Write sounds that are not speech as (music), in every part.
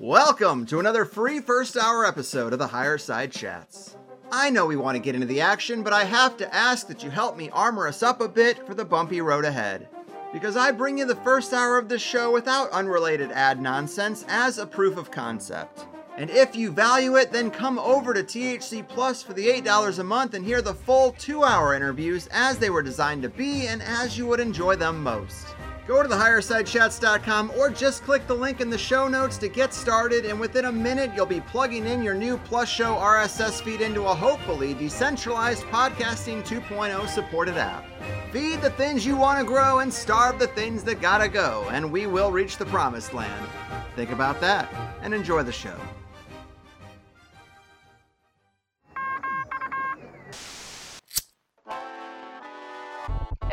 Welcome to another free first hour episode of the Higher Side Chats. I know we want to get into the action, but I have to ask that you help me armor us up a bit for the bumpy road ahead. Because I bring you the first hour of this show without unrelated ad nonsense as a proof of concept. And if you value it, then come over to THC Plus for the $8 a month and hear the full two hour interviews as they were designed to be and as you would enjoy them most. Go to thehighersidechats.com or just click the link in the show notes to get started, and within a minute, you'll be plugging in your new Plus Show RSS feed into a hopefully decentralized podcasting 2.0 supported app. Feed the things you want to grow and starve the things that gotta go, and we will reach the promised land. Think about that and enjoy the show.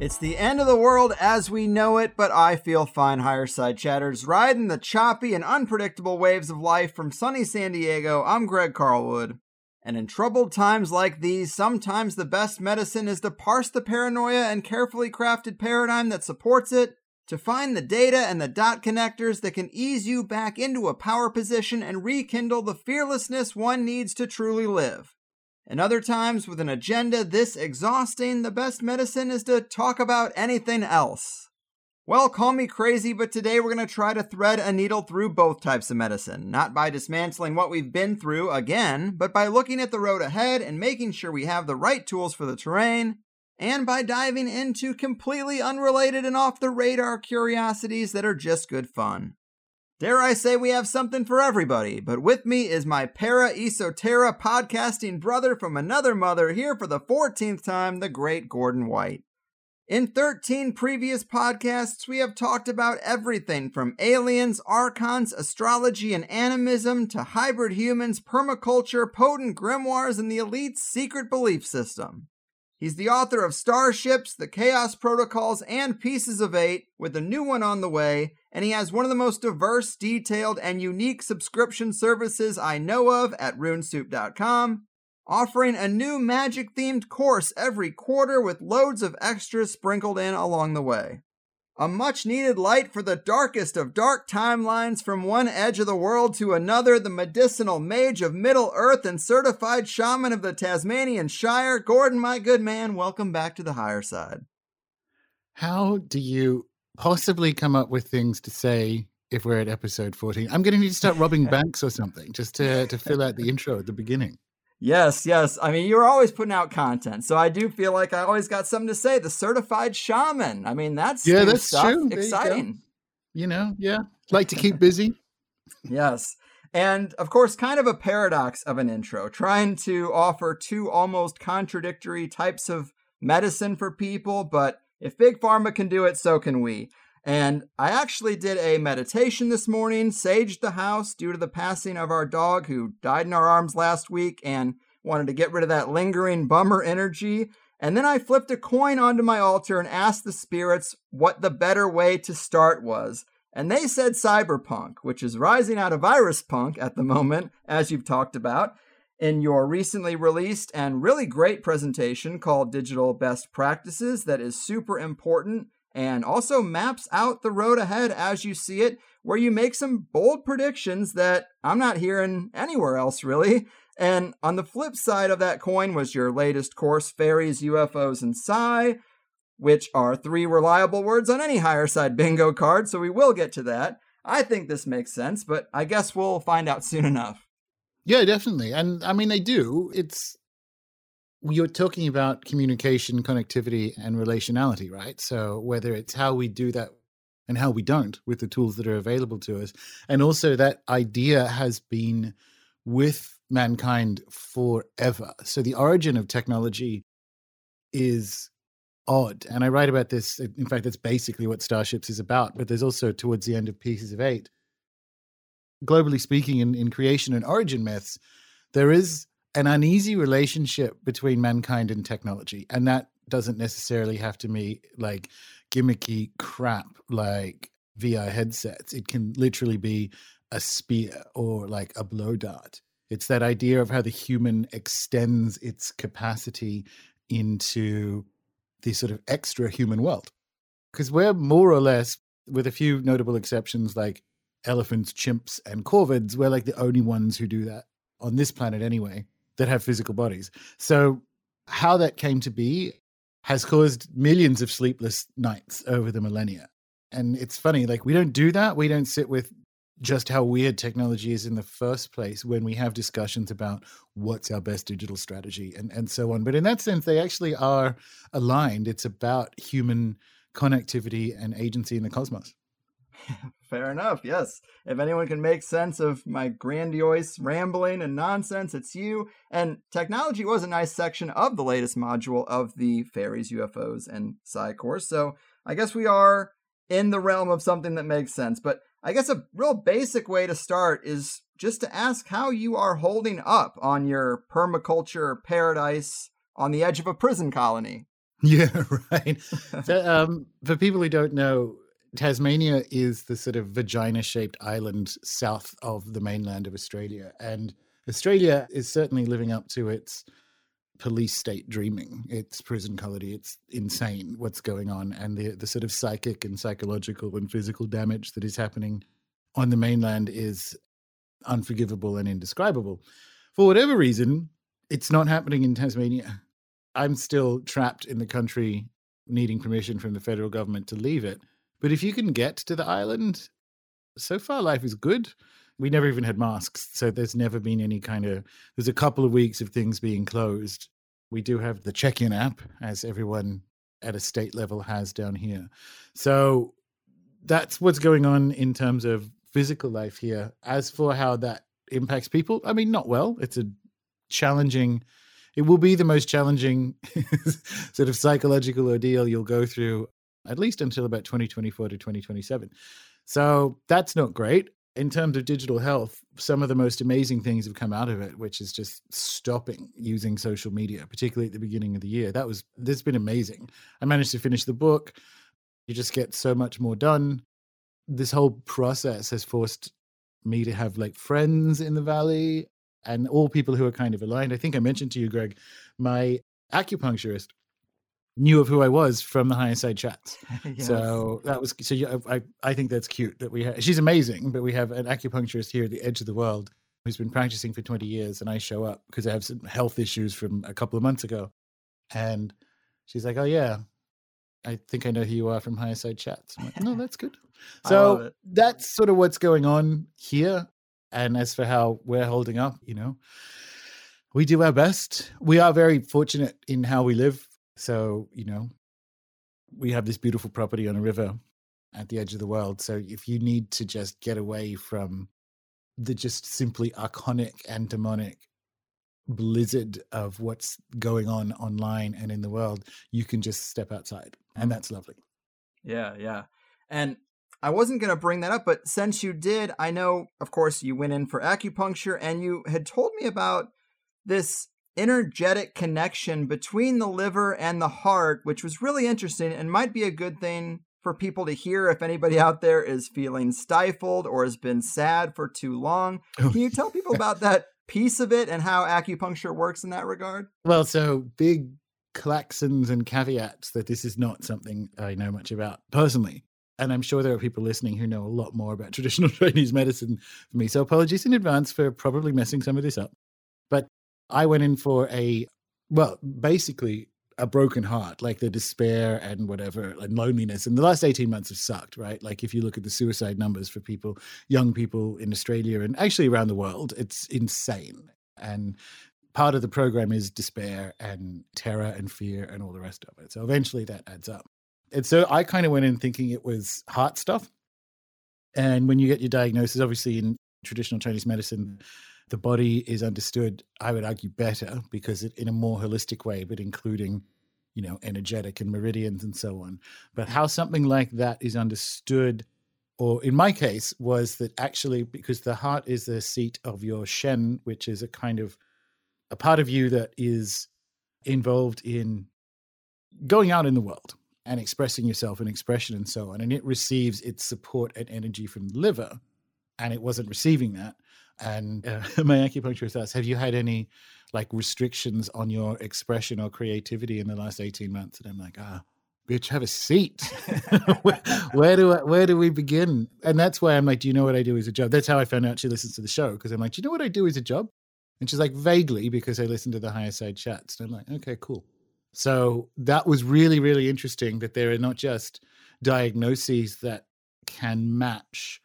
It's the end of the world as we know it, but I feel fine, higher side chatters. Riding the choppy and unpredictable waves of life from sunny San Diego, I'm Greg Carlwood. And in troubled times like these, sometimes the best medicine is to parse the paranoia and carefully crafted paradigm that supports it, to find the data and the dot connectors that can ease you back into a power position and rekindle the fearlessness one needs to truly live. And other times, with an agenda this exhausting, the best medicine is to talk about anything else. Well, call me crazy, but today we're going to try to thread a needle through both types of medicine, not by dismantling what we've been through again, but by looking at the road ahead and making sure we have the right tools for the terrain, and by diving into completely unrelated and off the radar curiosities that are just good fun. Dare I say we have something for everybody, but with me is my para esoterra podcasting brother from another mother here for the 14th time, the great Gordon White. In 13 previous podcasts, we have talked about everything from aliens, archons, astrology, and animism to hybrid humans, permaculture, potent grimoires, and the elite's secret belief system. He's the author of Starships, The Chaos Protocols, and Pieces of Eight, with a new one on the way, and he has one of the most diverse, detailed, and unique subscription services I know of at runesoup.com, offering a new magic themed course every quarter with loads of extras sprinkled in along the way. A much needed light for the darkest of dark timelines from one edge of the world to another, the medicinal mage of Middle Earth and certified shaman of the Tasmanian Shire, Gordon, my good man, welcome back to the higher side. How do you possibly come up with things to say if we're at episode 14? I'm going to need to start robbing (laughs) banks or something just to, to fill out the intro at the beginning. Yes, yes. I mean, you're always putting out content, so I do feel like I always got something to say. The certified shaman. I mean, that's yeah, that's stuff. true. Exciting. You, you, know, yeah. Like to keep busy. yes. And of course, kind of a paradox of an intro, trying to offer two almost contradictory types of medicine for people, but if Big Pharma can do it, so can we. And I actually did a meditation this morning, saged the house due to the passing of our dog who died in our arms last week and wanted to get rid of that lingering bummer energy. And then I flipped a coin onto my altar and asked the spirits what the better way to start was. And they said cyberpunk, which is rising out of virus punk at the moment, as you've talked about in your recently released and really great presentation called Digital Best Practices, that is super important and also maps out the road ahead as you see it, where you make some bold predictions that I'm not hearing anywhere else really. And on the flip side of that coin was your latest course, Fairies, UFOs, and Psi, which are three reliable words on any higher side bingo card, so we will get to that. I think this makes sense, but I guess we'll find out soon enough. Yeah, definitely. And I mean, they do. It's you're talking about communication, connectivity, and relationality, right? So whether it's how we do that and how we don't with the tools that are available to us, and also that idea has been with mankind forever. So the origin of technology is odd. And I write about this. In fact, that's basically what Starships is about. But there's also towards the end of Pieces of Eight, globally speaking, in, in creation and origin myths, there is an uneasy relationship between mankind and technology. And that doesn't necessarily have to be like gimmicky crap like VR headsets. It can literally be a spear or like a blow dart. It's that idea of how the human extends its capacity into the sort of extra human world. Because we're more or less, with a few notable exceptions like elephants, chimps, and corvids, we're like the only ones who do that on this planet anyway, that have physical bodies. So, how that came to be has caused millions of sleepless nights over the millennia. And it's funny, like, we don't do that. We don't sit with just how weird technology is in the first place when we have discussions about what's our best digital strategy and, and so on. But in that sense, they actually are aligned. It's about human connectivity and agency in the cosmos. (laughs) Fair enough. Yes. If anyone can make sense of my grandiose rambling and nonsense, it's you. And technology was a nice section of the latest module of the fairies, UFOs, and Psi course. So I guess we are in the realm of something that makes sense. But I guess a real basic way to start is just to ask how you are holding up on your permaculture paradise on the edge of a prison colony. (laughs) Yeah, right. (laughs) so, um, for people who don't know, Tasmania is the sort of vagina shaped island south of the mainland of Australia. And Australia is certainly living up to its police state dreaming. It's prison colony. It's insane what's going on, and the the sort of psychic and psychological and physical damage that is happening on the mainland is unforgivable and indescribable. For whatever reason, it's not happening in Tasmania. I'm still trapped in the country, needing permission from the federal government to leave it. But if you can get to the island, so far life is good. We never even had masks so there's never been any kind of there's a couple of weeks of things being closed. We do have the check-in app as everyone at a state level has down here. So that's what's going on in terms of physical life here. As for how that impacts people i mean not well. It's a challenging it will be the most challenging (laughs) sort of psychological ordeal you'll go through at least until about 2024 to 2027 so that's not great in terms of digital health, some of the most amazing things have come out of it, which is just stopping using social media, particularly at the beginning of the year. That was has been amazing. I managed to finish the book. You just get so much more done. This whole process has forced me to have like friends in the valley and all people who are kind of aligned. I think I mentioned to you, Greg, my acupuncturist knew of who I was from the higher side chats. (laughs) yes. So that was so. Yeah, I I think that's cute that we have. She's amazing, but we have an acupuncturist here at the edge of the world who's been practicing for 20 years, and I show up because I have some health issues from a couple of months ago, and she's like, "Oh yeah." I think I know who you are from Higher Side Chats. Like, no, (laughs) that's good. So that's sort of what's going on here. And as for how we're holding up, you know, we do our best. We are very fortunate in how we live so, you know, we have this beautiful property on a river at the edge of the world. So if you need to just get away from the just simply iconic and demonic blizzard of what's going on online and in the world, you can just step outside. And mm-hmm. that's lovely. Yeah, yeah. And I wasn't going to bring that up, but since you did, I know, of course, you went in for acupuncture and you had told me about this energetic connection between the liver and the heart, which was really interesting and might be a good thing for people to hear if anybody out there is feeling stifled or has been sad for too long. Oh, Can you tell people (laughs) about that piece of it and how acupuncture works in that regard? Well, so big claxons and caveats that this is not something I know much about personally. And I'm sure there are people listening who know a lot more about (laughs) traditional Chinese medicine than me. So apologies in advance for probably messing some of this up. I went in for a, well, basically a broken heart, like the despair and whatever, and loneliness. And the last 18 months have sucked, right? Like if you look at the suicide numbers for people, young people in Australia and actually around the world, it's insane. And part of the program is despair and terror and fear and all the rest of it. So eventually that adds up. And so I kind of went in thinking it was heart stuff. And when you get your diagnosis, obviously in traditional Chinese medicine, the body is understood, I would argue, better because it, in a more holistic way, but including, you know, energetic and meridians and so on. But how something like that is understood or in my case, was that actually because the heart is the seat of your Shen, which is a kind of a part of you that is involved in going out in the world and expressing yourself and expression and so on. And it receives its support and energy from the liver, and it wasn't receiving that. And (laughs) uh, (laughs) my acupuncturist asked, Have you had any like restrictions on your expression or creativity in the last 18 months? And I'm like, Ah, bitch, have a seat. (laughs) where, where, do I, where do we begin? And that's why I'm like, Do you know what I do as a job? That's how I found out she listens to the show because I'm like, Do you know what I do as a job? And she's like, Vaguely, because I listen to the higher side chats. And I'm like, Okay, cool. So that was really, really interesting that there are not just diagnoses that can match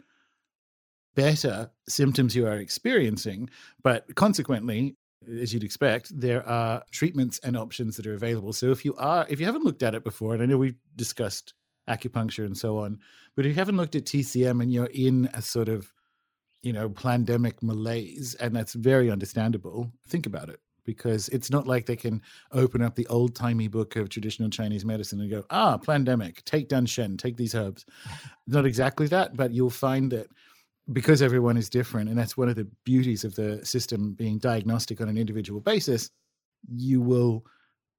better symptoms you are experiencing, but consequently, as you'd expect, there are treatments and options that are available. So if you are, if you haven't looked at it before, and I know we've discussed acupuncture and so on, but if you haven't looked at TCM and you're in a sort of, you know, pandemic malaise, and that's very understandable, think about it because it's not like they can open up the old timey book of traditional Chinese medicine and go, ah, pandemic, take Dan Shen, take these herbs. Not exactly that, but you'll find that because everyone is different, and that's one of the beauties of the system being diagnostic on an individual basis, you will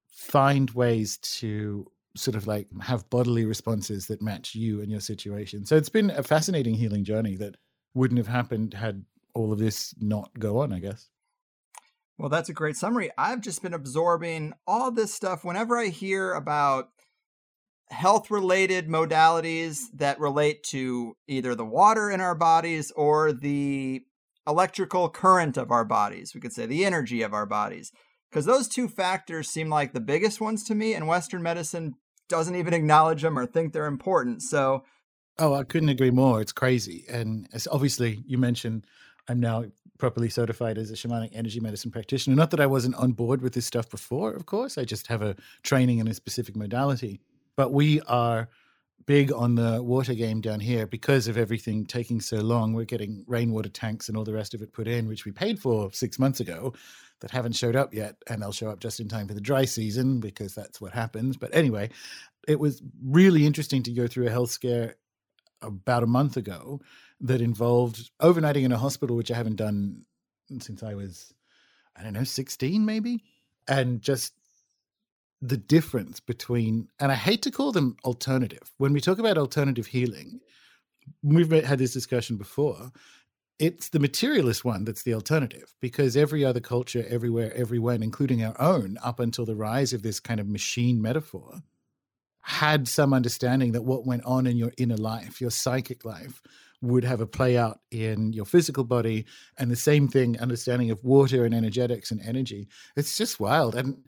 find ways to sort of like have bodily responses that match you and your situation. So it's been a fascinating healing journey that wouldn't have happened had all of this not go on, I guess. Well, that's a great summary. I've just been absorbing all this stuff whenever I hear about health related modalities that relate to either the water in our bodies or the electrical current of our bodies. We could say the energy of our bodies. Because those two factors seem like the biggest ones to me, and Western medicine doesn't even acknowledge them or think they're important. So, oh, I couldn't agree more. It's crazy. And as obviously, you mentioned I'm now properly certified as a shamanic energy medicine practitioner. Not that I wasn't on board with this stuff before, of course. I just have a training in a specific modality. But we are big on the water game down here because of everything taking so long. We're getting rainwater tanks and all the rest of it put in, which we paid for six months ago, that haven't showed up yet. And they'll show up just in time for the dry season because that's what happens. But anyway, it was really interesting to go through a health scare about a month ago that involved overnighting in a hospital, which I haven't done since I was, I don't know, 16 maybe. And just the difference between, and I hate to call them alternative. When we talk about alternative healing, we've had this discussion before. It's the materialist one that's the alternative because every other culture, everywhere, everywhere, including our own, up until the rise of this kind of machine metaphor, had some understanding that what went on in your inner life, your psychic life, would have a play out in your physical body and the same thing understanding of water and energetics and energy it's just wild and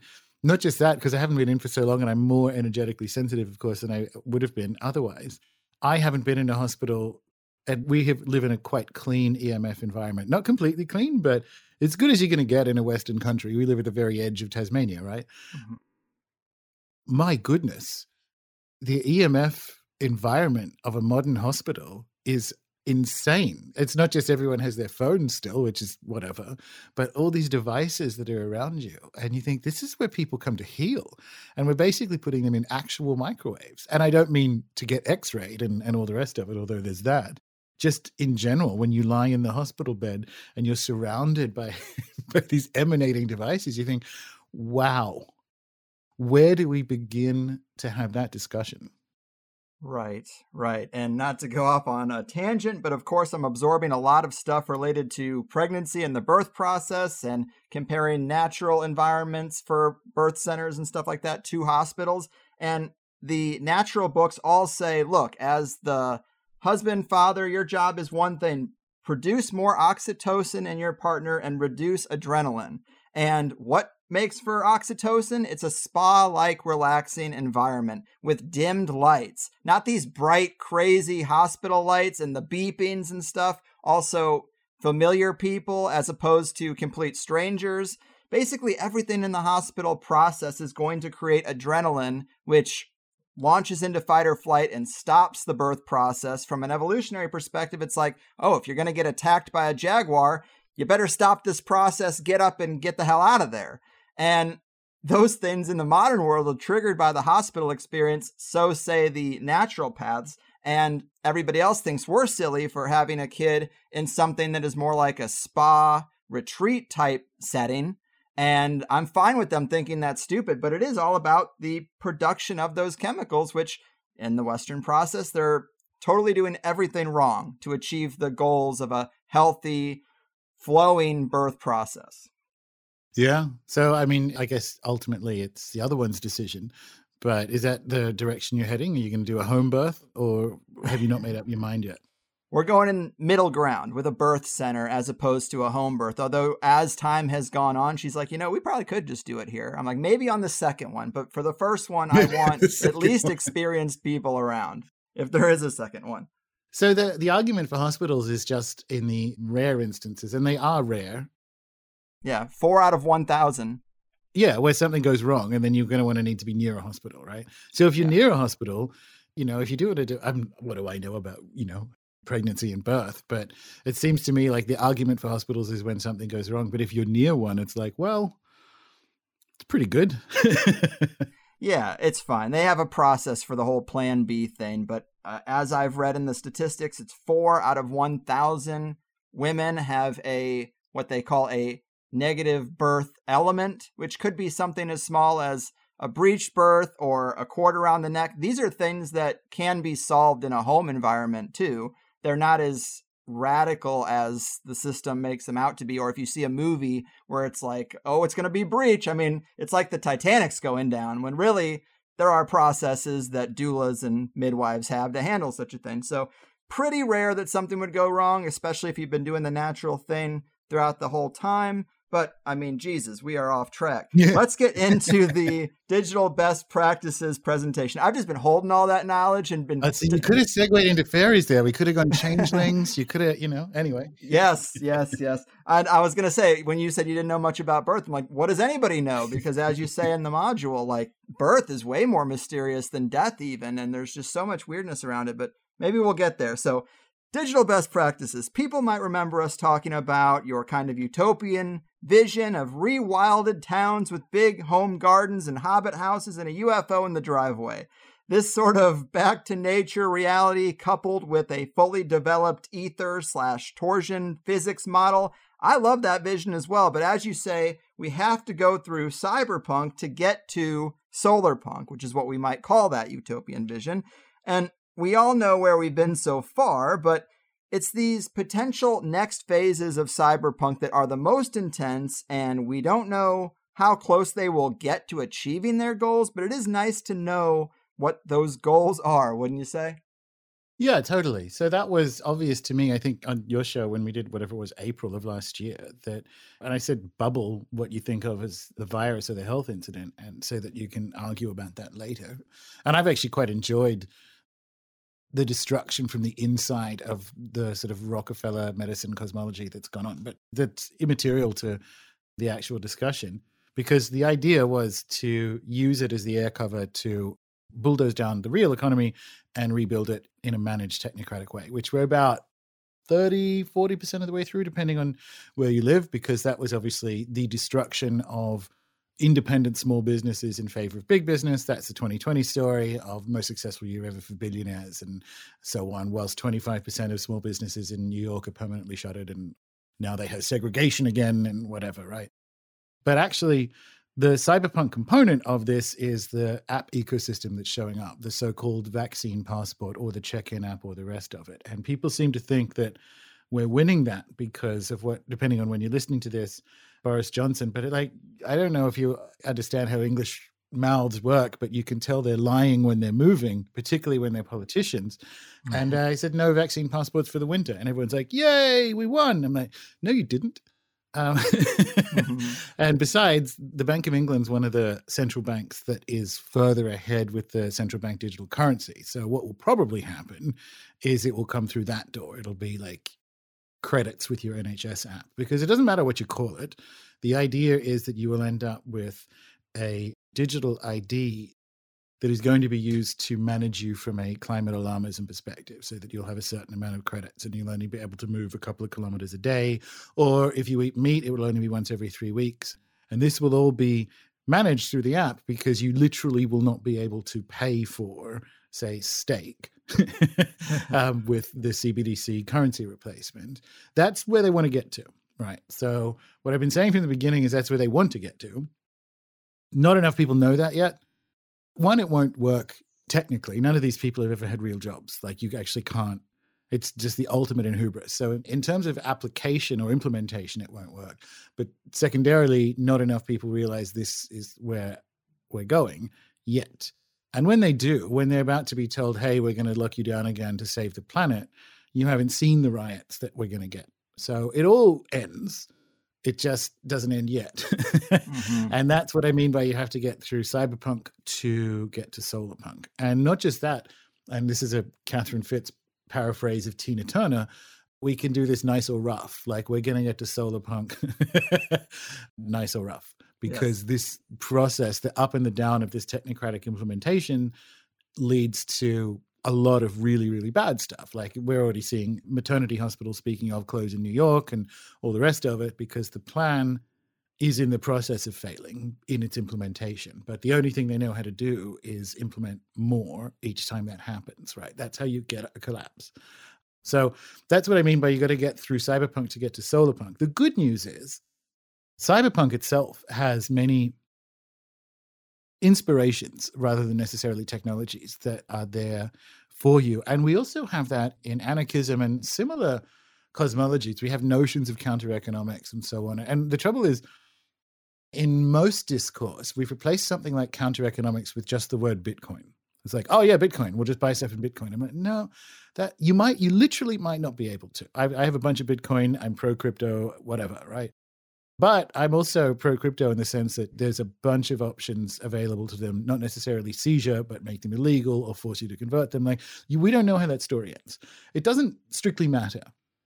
not just that because i haven't been in for so long and i'm more energetically sensitive of course than i would have been otherwise. I haven't been in a hospital and we have live in a quite clean emf environment. Not completely clean but as good as you're going to get in a western country. We live at the very edge of tasmania right? Mm-hmm. my goodness the EMF environment of a modern hospital is insane. It's not just everyone has their phone still, which is whatever, but all these devices that are around you. And you think this is where people come to heal. And we're basically putting them in actual microwaves. And I don't mean to get x rayed and, and all the rest of it, although there's that. Just in general, when you lie in the hospital bed and you're surrounded by, (laughs) by these emanating devices, you think, wow, where do we begin to have that discussion? Right, right. And not to go off on a tangent, but of course, I'm absorbing a lot of stuff related to pregnancy and the birth process and comparing natural environments for birth centers and stuff like that to hospitals. And the natural books all say look, as the husband, father, your job is one thing produce more oxytocin in your partner and reduce adrenaline. And what makes for oxytocin, it's a spa like relaxing environment with dimmed lights. Not these bright, crazy hospital lights and the beepings and stuff. Also, familiar people as opposed to complete strangers. Basically, everything in the hospital process is going to create adrenaline, which launches into fight or flight and stops the birth process. From an evolutionary perspective, it's like, oh, if you're going to get attacked by a jaguar, you better stop this process, get up and get the hell out of there. And those things in the modern world are triggered by the hospital experience, so say the naturopaths. And everybody else thinks we're silly for having a kid in something that is more like a spa retreat type setting. And I'm fine with them thinking that's stupid, but it is all about the production of those chemicals, which in the Western process, they're totally doing everything wrong to achieve the goals of a healthy, flowing birth process. Yeah. So, I mean, I guess ultimately it's the other one's decision. But is that the direction you're heading? Are you going to do a home birth or have you not made up your mind yet? We're going in middle ground with a birth center as opposed to a home birth. Although, as time has gone on, she's like, you know, we probably could just do it here. I'm like, maybe on the second one, but for the first one, I (laughs) want at least one. experienced people around if there is a second one. So the the argument for hospitals is just in the rare instances, and they are rare. Yeah, four out of one thousand. Yeah, where something goes wrong, and then you're going to want to need to be near a hospital, right? So if you're yeah. near a hospital, you know, if you do it, I'm, what do I know about you know pregnancy and birth? But it seems to me like the argument for hospitals is when something goes wrong. But if you're near one, it's like, well, it's pretty good. (laughs) yeah, it's fine. They have a process for the whole Plan B thing, but uh, as I've read in the statistics, it's four out of 1,000 women have a what they call a negative birth element, which could be something as small as a breech birth or a cord around the neck. These are things that can be solved in a home environment too. They're not as radical as the system makes them out to be or if you see a movie where it's like oh it's going to be breech i mean it's like the titanic's going down when really there are processes that doulas and midwives have to handle such a thing so pretty rare that something would go wrong especially if you've been doing the natural thing throughout the whole time but I mean, Jesus, we are off track. (laughs) Yeah. Let's get into the digital best practices presentation. I've just been holding all that knowledge and been. Let's see, you could have segued into fairies there. We could have gone changelings. (laughs) you could have, you know. Anyway. Yes, yes, yes. I, I was going to say when you said you didn't know much about birth, I'm like, what does anybody know? Because as you say in the module, like birth is way more mysterious than death, even, and there's just so much weirdness around it. But maybe we'll get there. So Digital best practices. People might remember us talking about your kind of utopian vision of rewilded towns with big home gardens and hobbit houses and a UFO in the driveway. This sort of back to nature reality coupled with a fully developed ether slash torsion physics model. I love that vision as well, but as you say, we have to go through cyberpunk to get to solarpunk, which is what we might call that utopian vision. And we all know where we've been so far, but it's these potential next phases of cyberpunk that are the most intense, and we don't know how close they will get to achieving their goals, but it is nice to know what those goals are, wouldn't you say? Yeah, totally. So that was obvious to me, I think, on your show when we did whatever it was April of last year. That, and I said, bubble what you think of as the virus or the health incident, and so that you can argue about that later. And I've actually quite enjoyed the destruction from the inside of the sort of Rockefeller medicine cosmology that's gone on, but that's immaterial to the actual discussion because the idea was to use it as the air cover to bulldoze down the real economy and rebuild it in a managed technocratic way, which we're about 30, 40% of the way through, depending on where you live, because that was obviously the destruction of independent small businesses in favor of big business. That's the 2020 story of most successful year ever for billionaires and so on. Whilst 25% of small businesses in New York are permanently shuttered and now they have segregation again and whatever, right? But actually, the cyberpunk component of this is the app ecosystem that's showing up, the so called vaccine passport or the check in app or the rest of it. And people seem to think that we're winning that because of what, depending on when you're listening to this, Boris Johnson. But it, like, I don't know if you understand how English mouths work, but you can tell they're lying when they're moving, particularly when they're politicians. Mm-hmm. And uh, I said, no vaccine passports for the winter. And everyone's like, yay, we won. I'm like, no, you didn't. Um, mm-hmm. (laughs) And besides, the Bank of England's one of the central banks that is further ahead with the central bank digital currency. So what will probably happen is it will come through that door. It'll be like credits with your NHS app because it doesn't matter what you call it. The idea is that you will end up with a digital ID that is going to be used to manage you from a climate alarmism perspective so that you'll have a certain amount of credits and you'll only be able to move a couple of kilometers a day. Or if you eat meat, it will only be once every three weeks. And this will all be managed through the app because you literally will not be able to pay for, say, steak (laughs) (laughs) um, with the CBDC currency replacement. That's where they want to get to, right? So, what I've been saying from the beginning is that's where they want to get to. Not enough people know that yet. One, it won't work technically. None of these people have ever had real jobs. Like, you actually can't. It's just the ultimate in hubris. So, in terms of application or implementation, it won't work. But secondarily, not enough people realize this is where we're going yet. And when they do, when they're about to be told, hey, we're going to lock you down again to save the planet, you haven't seen the riots that we're going to get. So it all ends. It just doesn't end yet. mm-hmm. (laughs) And that's what I mean by you have to get through cyberpunk to get to solarpunk. And not just that, and this is a Catherine Fitts paraphrase of Tina Turner, we can do this nice or rough. Like we're going to get to solarpunk (laughs) nice or rough because yes. this process, the up and the down of this technocratic implementation, leads to a lot of really, really bad stuff. Like we're already seeing maternity hospitals, speaking of, close in New York and all the rest of it because the plan is in the process of failing in its implementation. But the only thing they know how to do is implement more each time that happens, right? That's how you get a collapse. So that's what I mean by you got to get through cyberpunk to get to solarpunk. The good news is Cyberpunk itself has many inspirations rather than necessarily technologies that are there for you. And we also have that in anarchism and similar cosmologies. We have notions of counter economics and so on. And the trouble is, in most discourse, we've replaced something like counter economics with just the word Bitcoin. It's like, oh yeah, Bitcoin. We'll just buy stuff in Bitcoin. I'm like, no, that you might, you literally might not be able to. I, I have a bunch of Bitcoin. I'm pro crypto, whatever, right? But I'm also pro crypto in the sense that there's a bunch of options available to them, not necessarily seizure, but make them illegal or force you to convert them. Like you, we don't know how that story ends. It doesn't strictly matter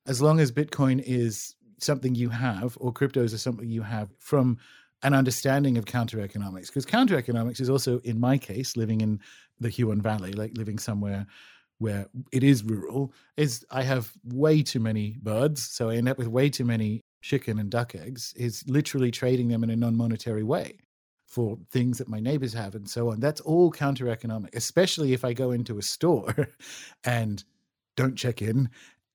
as long as Bitcoin is something you have or cryptos are something you have from an understanding of counter economics. Because counter economics is also, in my case, living in the Huon Valley, like living somewhere where it is rural, is I have way too many birds. So I end up with way too many chicken and duck eggs is literally trading them in a non-monetary way for things that my neighbors have and so on. That's all counter economic, especially if I go into a store (laughs) and don't check in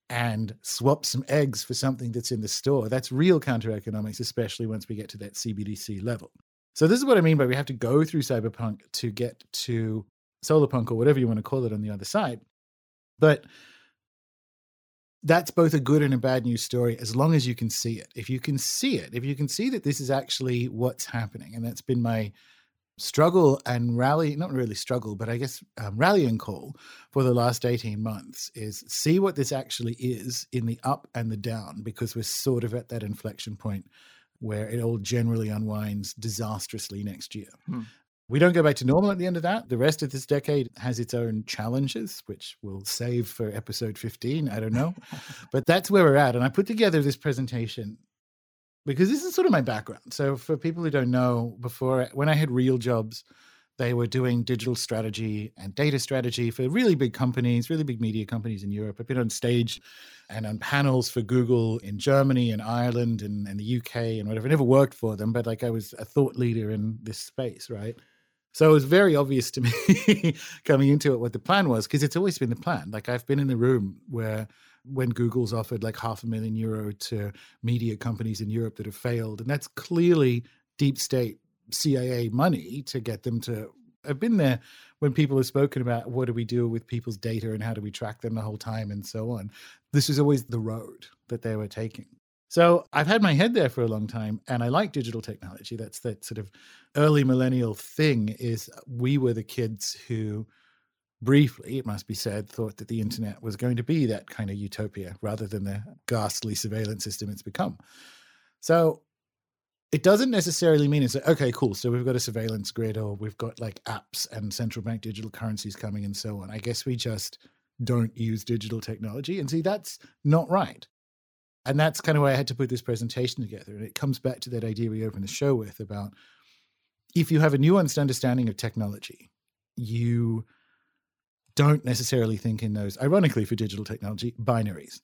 and swap some eggs for something that's in the store. That's real counter economics, especially once we get to that CBDC level. So this is what I mean by we have to go through cyberpunk to get to solarpunk or whatever you want to call it on the other side. But that's both a good and a bad news story as long as you can see it. If you can see it, if you can see that this is actually what's happening, and that's been my struggle and rally, not really struggle, but I guess um, rallying call for the last 18 months is see what this actually is in the up and the down, because we're sort of at that inflection point where it all generally unwinds disastrously next year. Hmm. We don't go back to normal at the end of that. The rest of this decade has its own challenges, which we'll save for episode 15. I don't know. (laughs) but that's where we're at. And I put together this presentation because this is sort of my background. So, for people who don't know, before when I had real jobs, they were doing digital strategy and data strategy for really big companies, really big media companies in Europe. I've been on stage and on panels for Google in Germany and Ireland and, and the UK and whatever. I never worked for them, but like I was a thought leader in this space, right? So it was very obvious to (laughs) me coming into it what the plan was because it's always been the plan. Like I've been in the room where when Google's offered like half a million euro to media companies in Europe that have failed, and that's clearly deep state CIA money to get them to. I've been there when people have spoken about what do we do with people's data and how do we track them the whole time and so on. This is always the road that they were taking. So I've had my head there for a long time and I like digital technology. That's that sort of early millennial thing is uh, we were the kids who briefly, it must be said, thought that the internet was going to be that kind of utopia rather than the ghastly surveillance system it's become. So it doesn't necessarily mean it's like, okay, cool. So we've got a surveillance grid or we've got like apps and central bank digital currencies coming and so on. I guess we just don't use digital technology. And see, that's not right and that's kind of why I had to put this presentation together. And it comes back to that idea we opened the show with about if you have a nuanced understanding of technology, you don't necessarily think in those, ironically for digital technology, binaries.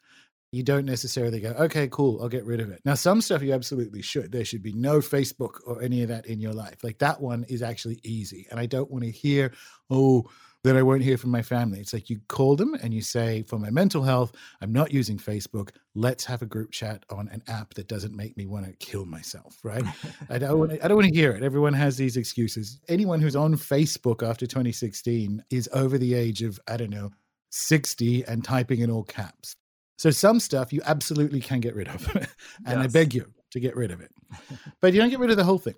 You don't necessarily go, okay, cool, I'll get rid of it. Now, some stuff you absolutely should. There should be no Facebook or any of that in your life. Like that one is actually easy. And I don't want to hear, oh, then I won't hear from my family. It's like you call them and you say, for my mental health, I'm not using Facebook. Let's have a group chat on an app that doesn't make me want to kill myself, right? (laughs) I don't want to, I don't want to hear it. Everyone has these excuses. Anyone who's on Facebook after 2016 is over the age of, I don't know, 60 and typing in all caps. So some stuff you absolutely can get rid of. (laughs) and yes. I beg you to get rid of it. But you don't get rid of the whole thing.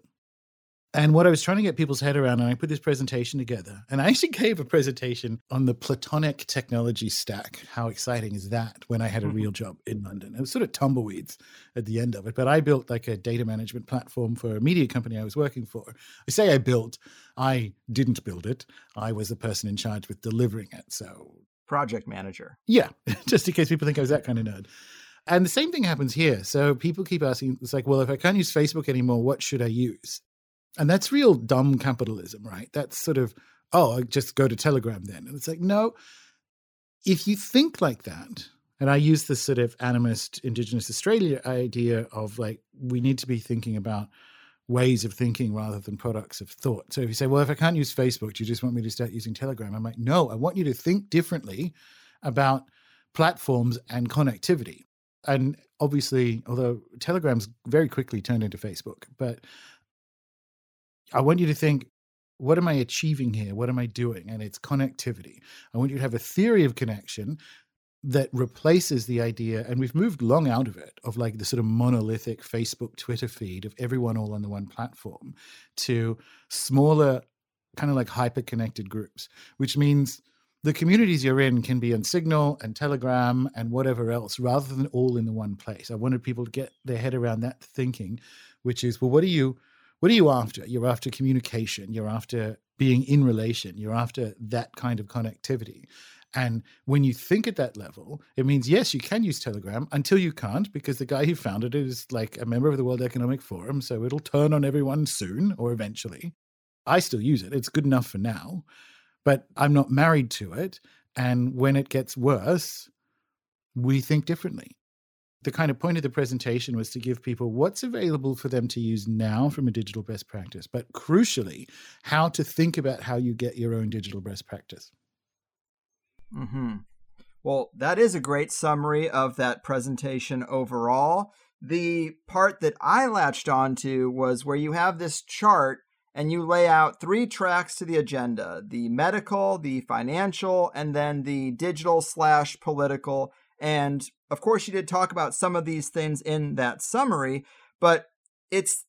And what I was trying to get people's head around, and I put this presentation together, and I actually (laughs) gave a presentation on the Platonic technology stack. How exciting is that when I had a mm-hmm. real job in London? It was sort of tumbleweeds at the end of it, but I built like a data management platform for a media company I was working for. I say I built, I didn't build it. I was the person in charge with delivering it. So, project manager. Yeah, (laughs) just in case people think I was that kind of nerd. And the same thing happens here. So people keep asking, it's like, well, if I can't use Facebook anymore, what should I use? And that's real dumb capitalism, right? That's sort of, oh, I just go to Telegram then. And it's like, no, if you think like that, and I use this sort of animist Indigenous Australia idea of like, we need to be thinking about ways of thinking rather than products of thought. So if you say, well, if I can't use Facebook, do you just want me to start using Telegram? I'm like, no, I want you to think differently about platforms and connectivity. And obviously, although Telegram's very quickly turned into Facebook, but I want you to think, what am I achieving here? What am I doing? And it's connectivity. I want you to have a theory of connection that replaces the idea, and we've moved long out of it, of like the sort of monolithic Facebook, Twitter feed of everyone all on the one platform to smaller, kind of like hyper connected groups, which means the communities you're in can be on Signal and Telegram and whatever else rather than all in the one place. I wanted people to get their head around that thinking, which is, well, what are you what are you after? You're after communication. You're after being in relation. You're after that kind of connectivity. And when you think at that level, it means yes, you can use Telegram until you can't because the guy who founded it is like a member of the World Economic Forum. So it'll turn on everyone soon or eventually. I still use it. It's good enough for now, but I'm not married to it. And when it gets worse, we think differently the kind of point of the presentation was to give people what's available for them to use now from a digital best practice, but crucially, how to think about how you get your own digital best practice. Hmm. Well, that is a great summary of that presentation overall. The part that I latched onto was where you have this chart and you lay out three tracks to the agenda the medical, the financial, and then the digital slash political. And of course, you did talk about some of these things in that summary, but it's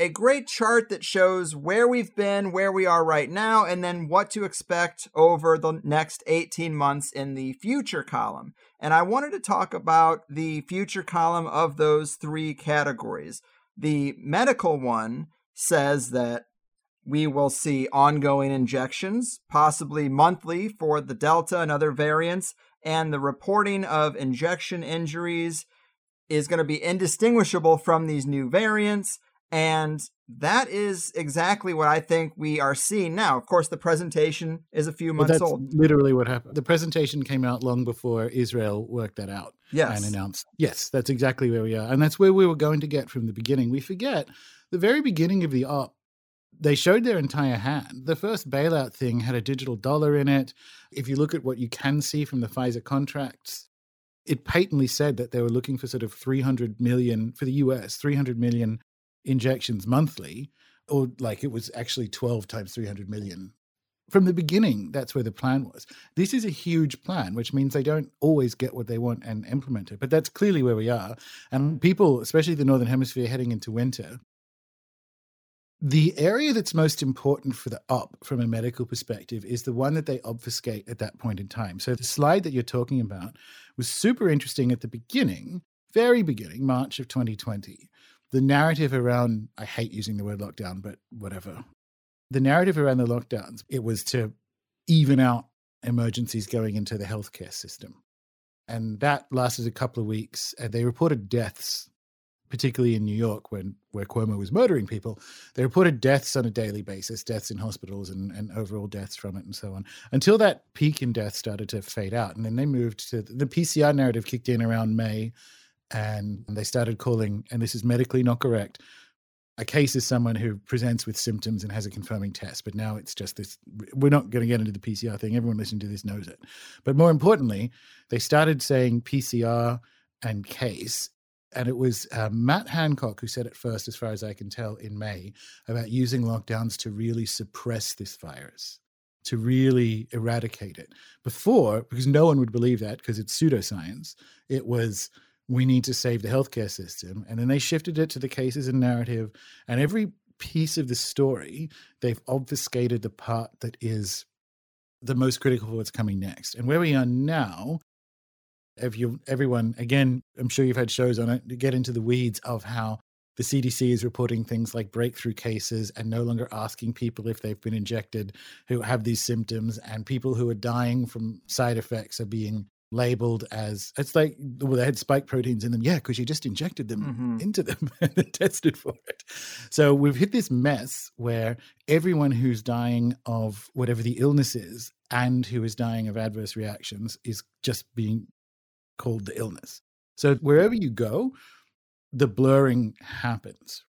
a great chart that shows where we've been, where we are right now, and then what to expect over the next 18 months in the future column. And I wanted to talk about the future column of those three categories. The medical one says that we will see ongoing injections, possibly monthly for the Delta and other variants, and the reporting of injection injuries is going to be indistinguishable from these new variants. And that is exactly what I think we are seeing now. Of course, the presentation is a few months well, old. Literally, what happened. The presentation came out long before Israel worked that out. Yes. And announced, yes, that's exactly where we are. And that's where we were going to get from the beginning. We forget the very beginning of the op they showed their entire hand. The first bailout thing had a digital dollar in it. If you look at what you can see from the Pfizer contracts, it patently said that they were looking for sort of 300 million for the US, 300 million injections monthly, or like it was actually 12 times 300 million. From the beginning, that's where the plan was. This is a huge plan, which means they don't always get what they want and implement it. But that's clearly where we are. And people, especially the Northern Hemisphere heading into winter, the area that's most important for the up from a medical perspective is the one that they obfuscate at that point in time. So the slide that you're talking about was super interesting at the beginning, very beginning, March of 2020. The narrative around, I hate using the word lockdown, but whatever. The narrative around the lockdowns, it was to even out emergencies going into the healthcare system. And that lasted a couple of weeks. And they reported deaths particularly in New York, when where Cuomo was murdering people, they reported deaths on a daily basis, deaths in hospitals and, and overall deaths from it and so on, until that peak in death started to fade out. And then they moved to the PCR narrative kicked in around May, and they started calling, and this is medically not correct, a case is someone who presents with symptoms and has a confirming test, but now it's just this. We're not going to get into the PCR thing. Everyone listening to this knows it. But more importantly, they started saying PCR and case. And it was uh, Matt Hancock who said it first, as far as I can tell, in May about using lockdowns to really suppress this virus, to really eradicate it. Before, because no one would believe that because it's pseudoscience, it was we need to save the healthcare system. And then they shifted it to the cases and narrative. And every piece of the story, they've obfuscated the part that is the most critical for what's coming next. And where we are now, if you everyone again, I'm sure you've had shows on it to get into the weeds of how the CDC is reporting things like breakthrough cases and no longer asking people if they've been injected who have these symptoms, and people who are dying from side effects are being labeled as it's like well they had spike proteins in them yeah because you just injected them mm-hmm. into them (laughs) and tested for it so we've hit this mess where everyone who's dying of whatever the illness is and who is dying of adverse reactions is just being called the illness. So wherever you go the blurring happens.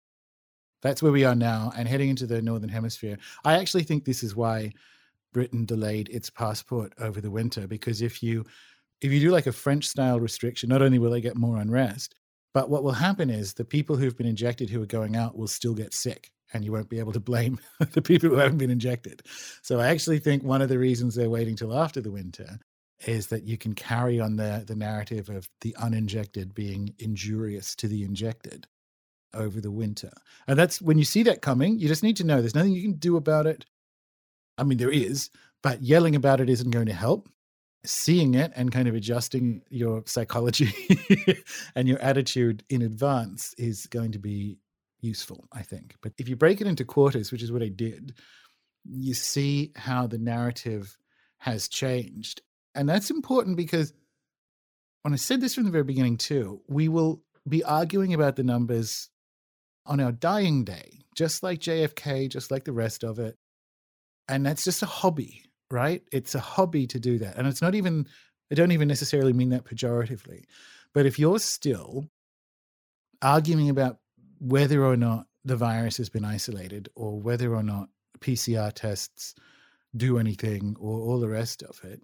That's where we are now and heading into the northern hemisphere. I actually think this is why britain delayed its passport over the winter because if you if you do like a French style restriction, not only will they get more unrest, but what will happen is the people who've been injected who are going out will still get sick and you won't be able to blame (laughs) the people who haven't been injected. So I actually think one of the reasons they're waiting till after the winter is that you can carry on the the narrative of the uninjected being injurious to the injected over the winter. And that's when you see that coming, you just need to know there's nothing you can do about it. I mean there is, but yelling about it isn't going to help seeing it and kind of adjusting your psychology (laughs) and your attitude in advance is going to be useful, I think. But if you break it into quarters, which is what I did, you see how the narrative has changed. And that's important because when I said this from the very beginning, too, we will be arguing about the numbers on our dying day, just like JFK, just like the rest of it. And that's just a hobby right? It's a hobby to do that. And it's not even, I don't even necessarily mean that pejoratively. But if you're still arguing about whether or not the virus has been isolated or whether or not PCR tests do anything or all the rest of it,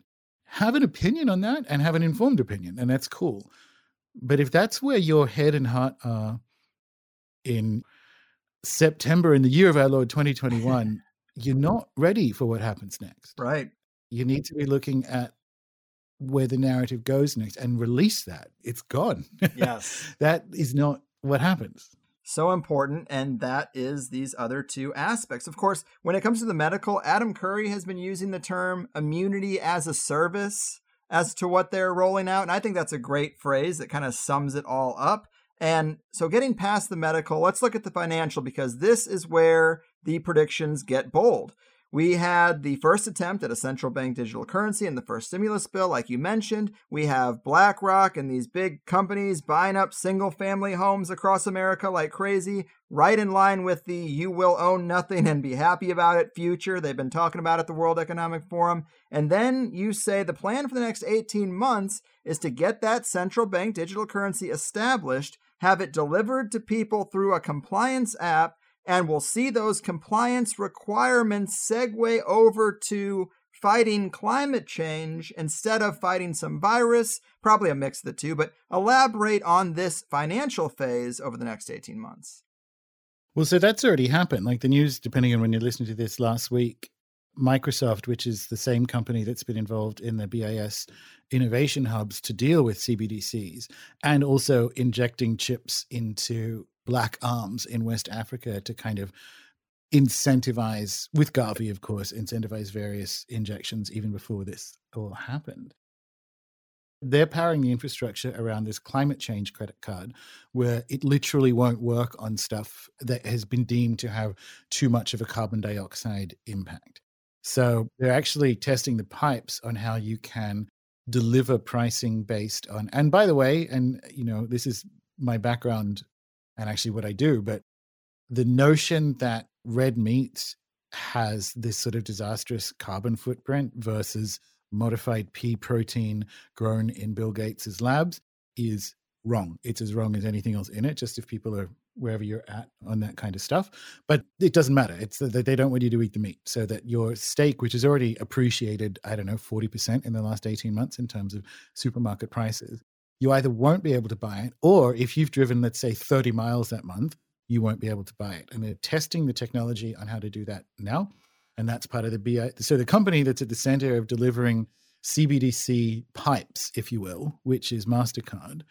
have an opinion on that and have an informed opinion. And that's cool. But if that's where your head and heart are in September in the year of our Lord 2021, (laughs) you're not ready for what happens next. Right. You need to be looking at where the narrative goes next and release that. It's gone. Yes. (laughs) that is not what happens. So important, and that is these other two aspects. Of course, when it comes to the medical, Adam Curry has been using the term immunity as a service as to what they're rolling out. And I think that's a great phrase that kind of sums it all up. And so, getting past the medical, let's look at the financial because this is where the predictions get bold. We had the first attempt at a central bank digital currency in the first stimulus bill, like you mentioned. We have BlackRock and these big companies buying up single family homes across America like crazy, right in line with the you will own nothing and be happy about it future they've been talking about at the World Economic Forum. And then you say the plan for the next 18 months is to get that central bank digital currency established, have it delivered to people through a compliance app and we'll see those compliance requirements segue over to fighting climate change instead of fighting some virus, probably a mix of the two, but elaborate on this financial phase over the next 18 months. Well, so that's already happened. Like the news, depending on when you're listening to this last week, Microsoft, which is the same company that's been involved in the BIS innovation hubs to deal with CBDCs and also injecting chips into black arms in West Africa to kind of incentivize, with Gavi, of course, incentivize various injections even before this all happened. They're powering the infrastructure around this climate change credit card, where it literally won't work on stuff that has been deemed to have too much of a carbon dioxide impact. So they're actually testing the pipes on how you can deliver pricing based on and by the way and you know this is my background and actually what I do. But the notion that red meat has this sort of disastrous carbon footprint versus modified pea protein grown in Bill Gates's labs is wrong. It's as wrong as anything else in it. Just if people are wherever you're at on that kind of stuff. But it doesn't matter. It's that they don't want you to eat the meat, so that your steak, which is already appreciated, I don't know, forty percent in the last eighteen months in terms of supermarket prices, you either won't be able to buy it, or if you've driven, let's say, thirty miles that month, you won't be able to buy it. And they're testing the technology on how to do that now, and that's part of the BI. So the company that's at the center of delivering CBDC pipes, if you will, which is Mastercard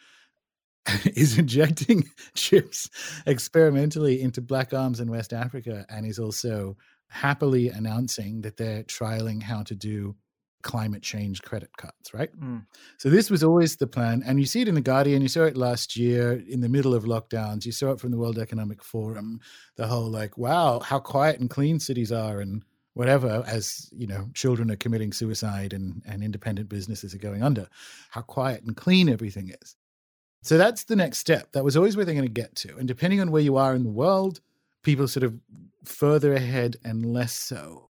(laughs) is injecting (laughs) chips experimentally into black arms in West Africa and is also happily announcing that they're trialing how to do climate change credit cuts, right? Mm. So this was always the plan. And you see it in The Guardian, you saw it last year in the middle of lockdowns, you saw it from the World Economic Forum, the whole like, wow, how quiet and clean cities are and whatever, as you know, children are committing suicide and, and independent businesses are going under, how quiet and clean everything is. So that's the next step. That was always where they're going to get to. And depending on where you are in the world, people sort of further ahead and less so.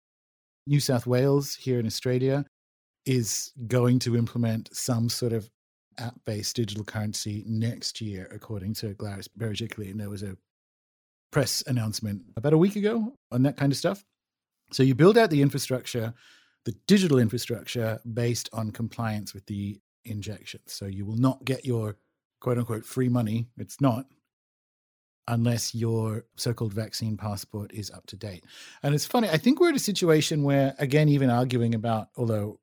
New South Wales here in Australia is going to implement some sort of app based digital currency next year, according to Gladys Berejiklian. And there was a press announcement about a week ago on that kind of stuff. So you build out the infrastructure, the digital infrastructure based on compliance with the injections. So you will not get your quote unquote free money. It's not unless your so-called vaccine passport is up to date. And it's funny, I think we're at a situation where again even arguing about although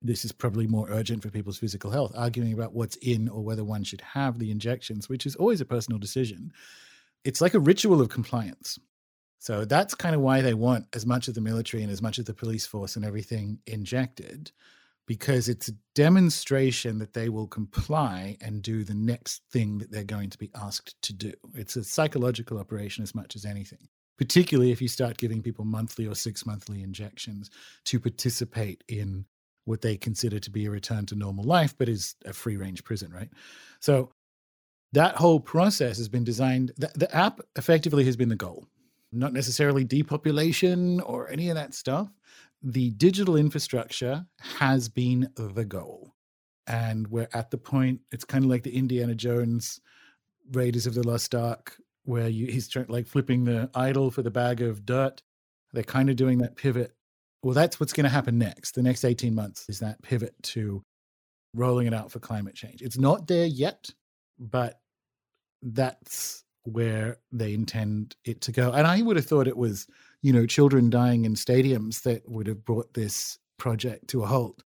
this is probably more urgent for people's physical health, arguing about what's in or whether one should have the injections, which is always a personal decision. It's like a ritual of compliance. So that's kind of why they want as much of the military and as much of the police force and everything injected because it's a demonstration that they will comply and do the next thing that they're going to be asked to do. It's a psychological operation as much as anything, particularly if you start giving people monthly or six monthly injections to participate in what they consider to be a return to normal life, but is a free range prison, right? So that whole process has been designed, the, the app effectively has been the goal, not necessarily depopulation or any of that stuff the digital infrastructure has been the goal. And we're at the point, it's kind of like the Indiana Jones Raiders of the Lost Ark, where you, he's trying, like flipping the idol for the bag of dirt. They're kind of doing that pivot. Well, that's what's going to happen next. The next 18 months is that pivot to rolling it out for climate change. It's not there yet, but that's where they intend it to go. And I would have thought it was you know, children dying in stadiums that would have brought this project to a halt.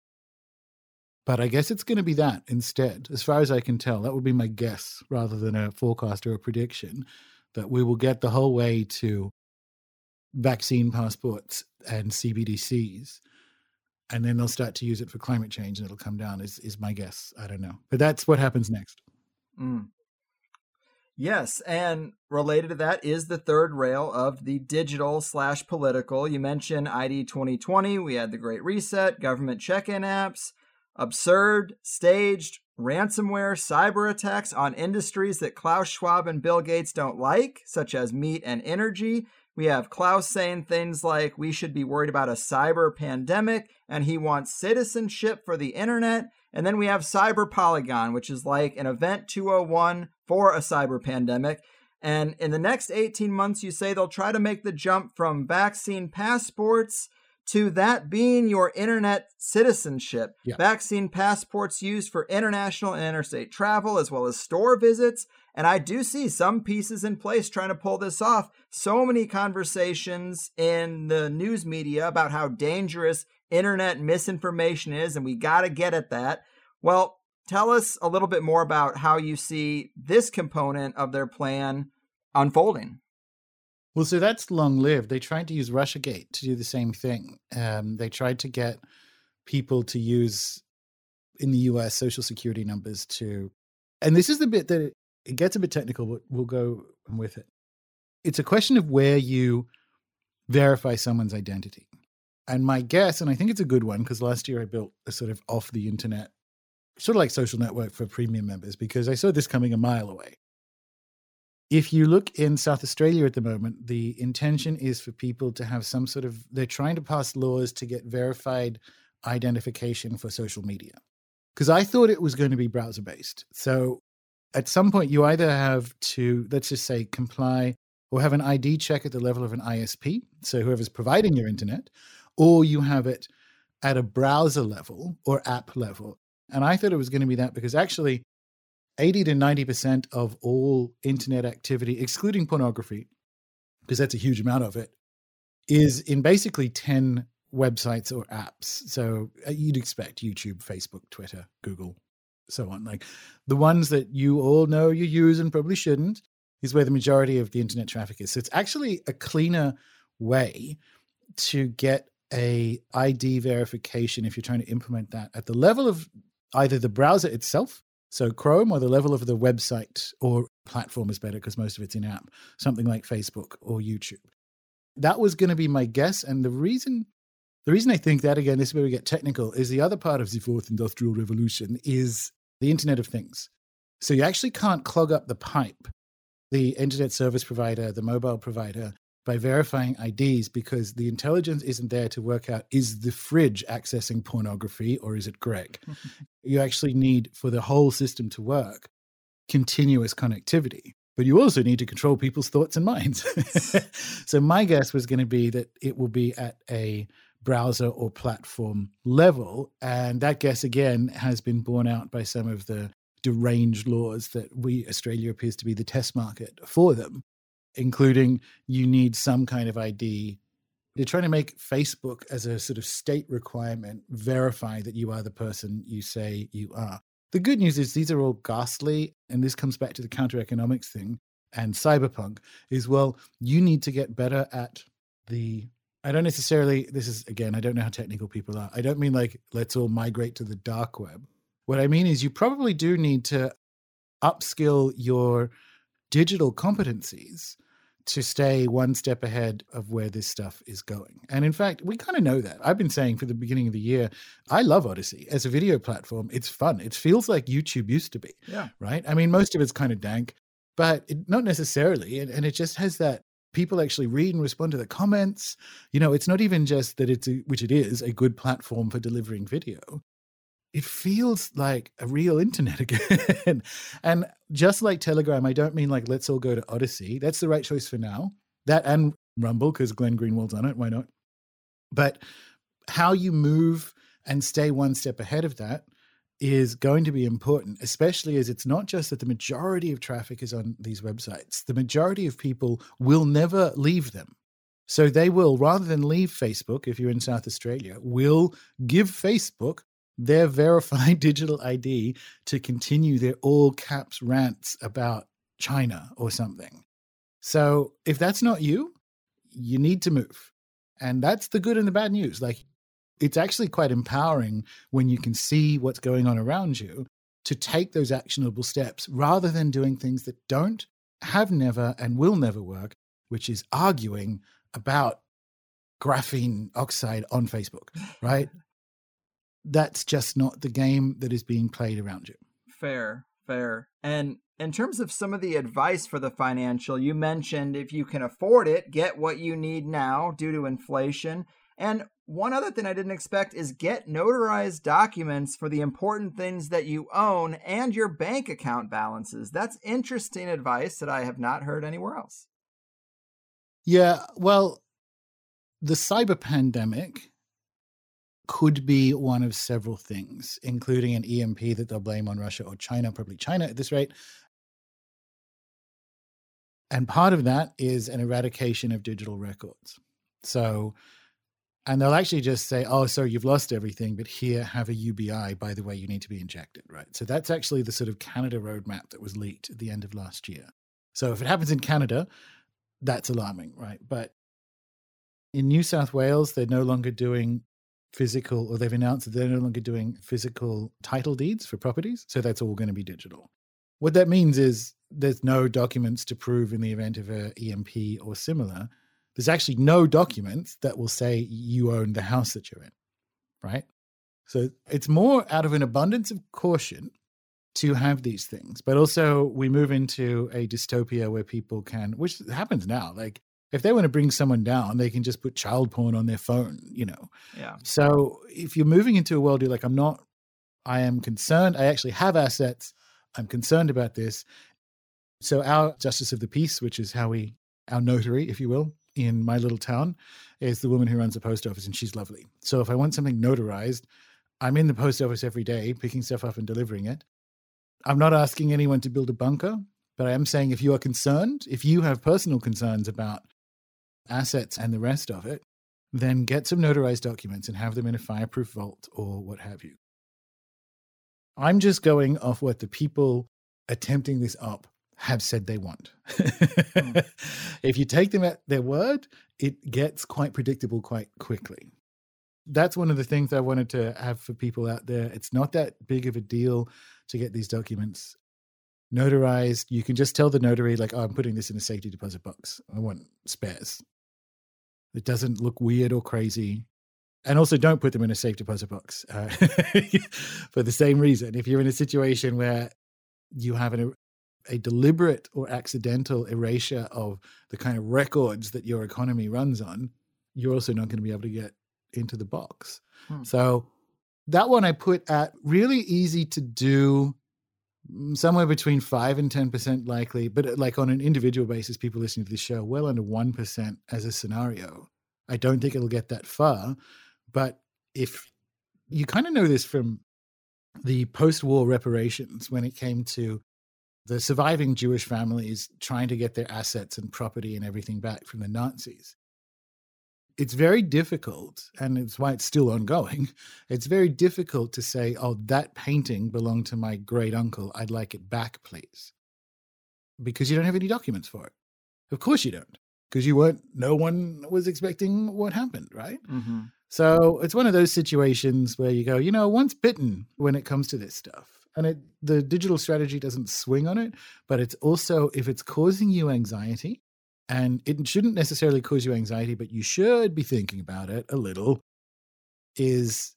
But I guess it's going to be that instead, as far as I can tell. That would be my guess rather than a forecast or a prediction that we will get the whole way to vaccine passports and CBDCs. And then they'll start to use it for climate change and it'll come down, is, is my guess. I don't know. But that's what happens next. Mm. Yes, and related to that is the third rail of the digital slash political. You mentioned ID 2020. We had the Great Reset, government check in apps, absurd, staged, ransomware, cyber attacks on industries that Klaus Schwab and Bill Gates don't like, such as meat and energy. We have Klaus saying things like we should be worried about a cyber pandemic and he wants citizenship for the internet. And then we have Cyber Polygon, which is like an event 201 for a cyber pandemic. And in the next 18 months, you say they'll try to make the jump from vaccine passports to that being your internet citizenship. Yeah. Vaccine passports used for international and interstate travel, as well as store visits. And I do see some pieces in place trying to pull this off. So many conversations in the news media about how dangerous internet misinformation is, and we got to get at that. Well, tell us a little bit more about how you see this component of their plan unfolding. Well, so that's long lived. They tried to use Russiagate to do the same thing. Um, they tried to get people to use in the US social security numbers to, and this is the bit that it gets a bit technical, but we'll go with it. It's a question of where you verify someone's identity. And my guess, and I think it's a good one, because last year I built a sort of off the internet, sort of like social network for premium members, because I saw this coming a mile away if you look in South Australia at the moment, the intention is for people to have some sort of, they're trying to pass laws to get verified identification for social media. Because I thought it was going to be browser based. So at some point you either have to, let's just say, comply or have an ID check at the level of an ISP, so whoever's providing your internet, or you have it at a browser level or app level. And I thought it was going to be that because actually 80 to 90% of all internet activity, excluding pornography, because that's a huge amount of it, is in basically 10 websites or apps. So uh, you'd expect YouTube, Facebook, Twitter, Google, so on. Like the ones that you all know you use and probably shouldn't is where the majority of the internet traffic is. So it's actually a cleaner way to get a ID verification if you're trying to implement that at the level of either the browser itself, so Chrome, or the level of the website or platform is better because most of it's in app, something like Facebook or YouTube. That was going to be my guess, and the reason the reason I think that again, this is where we get technical, is the other part of the fourth industrial revolution is the Internet of Things. So you actually can't clog up the pipe, the internet service provider, the mobile provider, by verifying IDs because the intelligence isn't there to work out is the fridge accessing pornography or is it Greg? (laughs) you actually need, for the whole system to work, continuous connectivity. But you also need to control people's thoughts and minds. (laughs) so my guess was going to be that it will be at a browser or platform level. And that guess, again, has been borne out by some of the deranged laws that we, Australia, appears to be the test market for them including you need some kind of ID. They're trying to make Facebook as a sort of state requirement verify that you are the person you say you are. The good news is these are all ghastly, and this comes back to the counter economics thing and cyberpunk is well, you need to get better at the I don't necessarily this is again, I don't know how technical people are. I don't mean like let's all migrate to the dark web. What I mean is you probably do need to upskill your digital competencies to stay one step ahead of where this stuff is going. And in fact, we kind of know that. I've been saying for the beginning of the year, I love Odysee as a video platform. It's fun. It feels like YouTube used to be. Yeah. Right. I mean, most of it's kind of dank, but it, not necessarily. And, and it just has that people actually read and respond to the comments. You know, it's not even just that it's, a, which it is, a good platform for delivering video it feels like a real internet (laughs) again. and just like Telegram, I don't mean like let's all go to Odysee. That's the right choice for now. That and Rumble, because Glenn Greenwald's on it. Why not? But how you move and stay one step ahead of that is going to be important, especially as it's not just that the majority of traffic is on these websites. The majority of people will never leave them. So they will, rather than leave Facebook, if you're in South Australia, will give Facebook their (laughs) verified digital ID to continue their all caps rants about China or something. So if that's not you, you need to move. And that's the good and the bad news. Like it's actually quite empowering when you can see what's going on around you to take those actionable steps rather than doing things that don't, have never, and will never work, which is arguing about graphene oxide on Facebook, (laughs) right? that's just not the game that is being played around you. Fair, fair. And in terms of some of the advice for the financial, you mentioned if you can afford it, get what you need now due to inflation. And one other thing I didn't expect is get notarized documents for the important things that you own and your bank account balances. That's interesting advice that I have not heard anywhere else. Yeah, well, the cyber pandemic could be one of several things, including an EMP that they'll blame on Russia or China, probably China at this rate. And part of that is an eradication of digital records. So, and they'll actually just say, oh, sorry, you've lost everything, but here, have a UBI. By the way, you need to be injected, right? So that's actually the sort of Canada roadmap that was leaked at the end of last year. So if it happens in Canada, that's alarming, right? But in New South Wales, they're no longer doing physical, or they've announced that they're no longer doing physical title deeds for properties. So that's all going to be digital. What that means is there's no documents to prove in the event of a EMP or similar. There's actually no documents that will say you own the house that you're in, right? So it's more out of an abundance of caution to have these things. But also, we move into a dystopia where people can, which happens now, like if they want to bring someone down, they can just put child porn on their phone, you know. Yeah. So if you're moving into a world, you're like, I'm not, I am concerned. I actually have assets. I'm concerned about this. So, our justice of the peace, which is how we, our notary, if you will, in my little town, is the woman who runs the post office, and she's lovely. So, if I want something notarized, I'm in the post office every day, picking stuff up and delivering it. I'm not asking anyone to build a bunker, but I am saying if you are concerned, if you have personal concerns about assets and the rest of it, then get some notarized documents and have them in a fireproof vault or what have you. I'm just going off what the people attempting this up have said they want. mm. (laughs) If you take them at their word, it gets quite predictable quite quickly. That's one of the things I wanted to have for people out there. It's not that big of a deal to get these documents notarized. You can just tell the notary, like, oh, I'm putting this in a safety deposit box. I want spares. It doesn't look weird or crazy. And also, don't put them in a safe deposit box uh, (laughs) for the same reason. If you're in a situation where you have an, a deliberate or accidental erasure of the kind of records that your economy runs on, you're also not going to be able to get into the box. Hmm. So, that one I put at really easy to do Mm, somewhere between 5 and 10% likely but uh, like on an individual basis people listening to this show well under 1% as a scenario i don't think it'll get that far but if you kind of know this from the post-war reparations when it came to the surviving jewish families trying to get their assets and property and everything back from the nazis it's very difficult, and it's why it's still ongoing. (laughs) It's very difficult to say, oh, that painting belonged to my great uncle. I'd like it back, please. Because you don't have any documents for it. Of course you don't, because you weren't, no one was expecting what happened, right? Mm-hmm. So it's one of those situations where you go, you know, once bitten when it comes to this stuff. And it, the digital strategy doesn't swing on it, but it's also if it's causing you anxiety, and it shouldn't necessarily cause you anxiety, but you should be thinking about it a little, is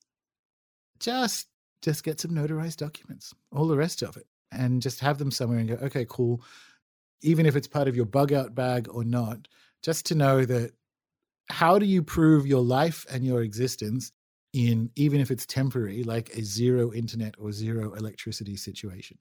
just just get some notarized documents, all the rest of it, and just have them somewhere and go, okay, cool. Even if it's part of your bug out bag or not, just to know that how do you prove your life and your existence in even if it's temporary, like a zero internet or zero electricity situation?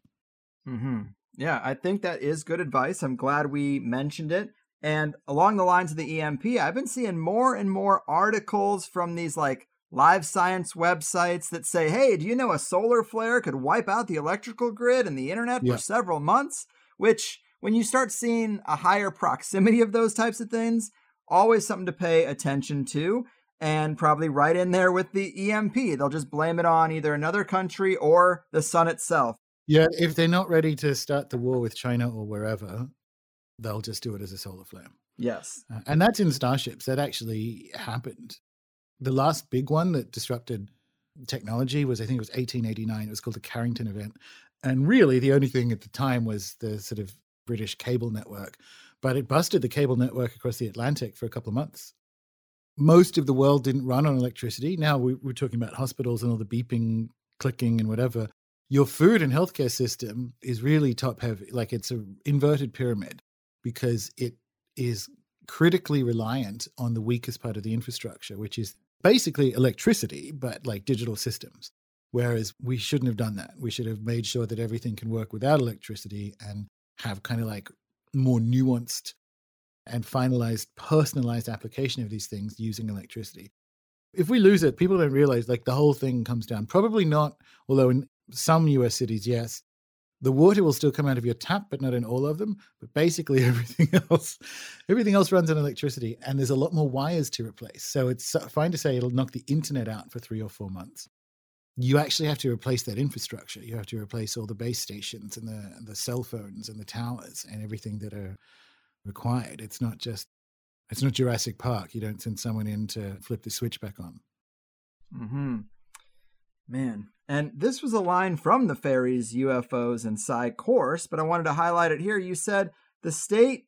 Mm-hmm. Yeah, I think that is good advice. I'm glad we mentioned it. And along the lines of the EMP, I've been seeing more and more articles from these like live science websites that say, hey, do you know a solar flare could wipe out the electrical grid and the internet yeah. for several months? Which, when you start seeing a higher proximity of those types of things, always something to pay attention to. And probably right in there with the EMP. They'll just blame it on either another country or the sun itself. Yeah, if they're not ready to start the war with China or wherever, they'll just do it as a solar flare. Yes. Uh, and that's in Starships. That actually happened. The last big one that disrupted technology was, I think it was 1889. It was called the Carrington event. And really, the only thing at the time was the sort of British cable network. But it busted the cable network across the Atlantic for a couple of months. Most of the world didn't run on electricity. Now we, we're talking about hospitals and all the beeping, clicking, and whatever. Your food and healthcare system is really top heavy. Like it's an inverted pyramid because it is critically reliant on the weakest part of the infrastructure, which is basically electricity, but like digital systems. Whereas we shouldn't have done that. We should have made sure that everything can work without electricity and have kind of like more nuanced and finalized, personalized application of these things using electricity. If we lose it, people don't realize like the whole thing comes down. Probably not, although in some US cities, yes, the water will still come out of your tap, but not in all of them. But basically, (laughs) everything else, everything else runs on electricity, and there's a lot more wires to replace. So it's fine to say it'll knock the internet out for three or four months. You actually have to replace that infrastructure. You have to replace all the base stations and the the cell phones and the towers and everything that are required. It's not just it's not Jurassic Park. You don't send someone in to flip the switch back on. Hmm. Man, and this was a line from the fairies, UFOs, and Psi course, but I wanted to highlight it here. You said the state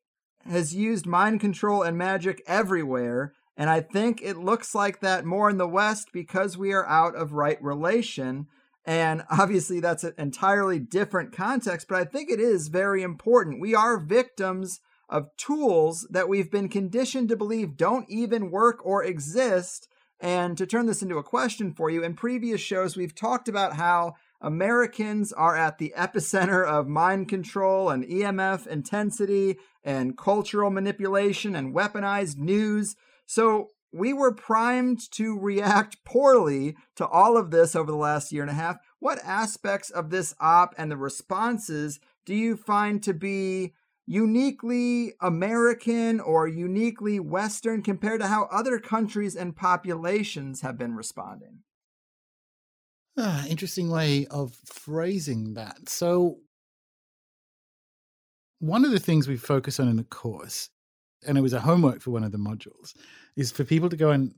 has used mind control and magic everywhere, and I think it looks like that more in the West because we are out of right relation. And (laughs) obviously, that's an entirely different context, but I think it is very important. We are victims of tools that we've been conditioned to believe don't even work or exist and to turn this into a question for you, in previous shows, we've talked about how Americans are at the epicenter of mind control and EMF intensity and cultural manipulation and weaponized news. So we were primed to react poorly to all of this over the last year and a half. What aspects of this op and the responses do you find to be uniquely American or uniquely Western compared to how other countries and populations have been responding? Ah, interesting way of phrasing that. So, one of the things we focus on in the course, and it was a homework for one of the modules, is for people to go and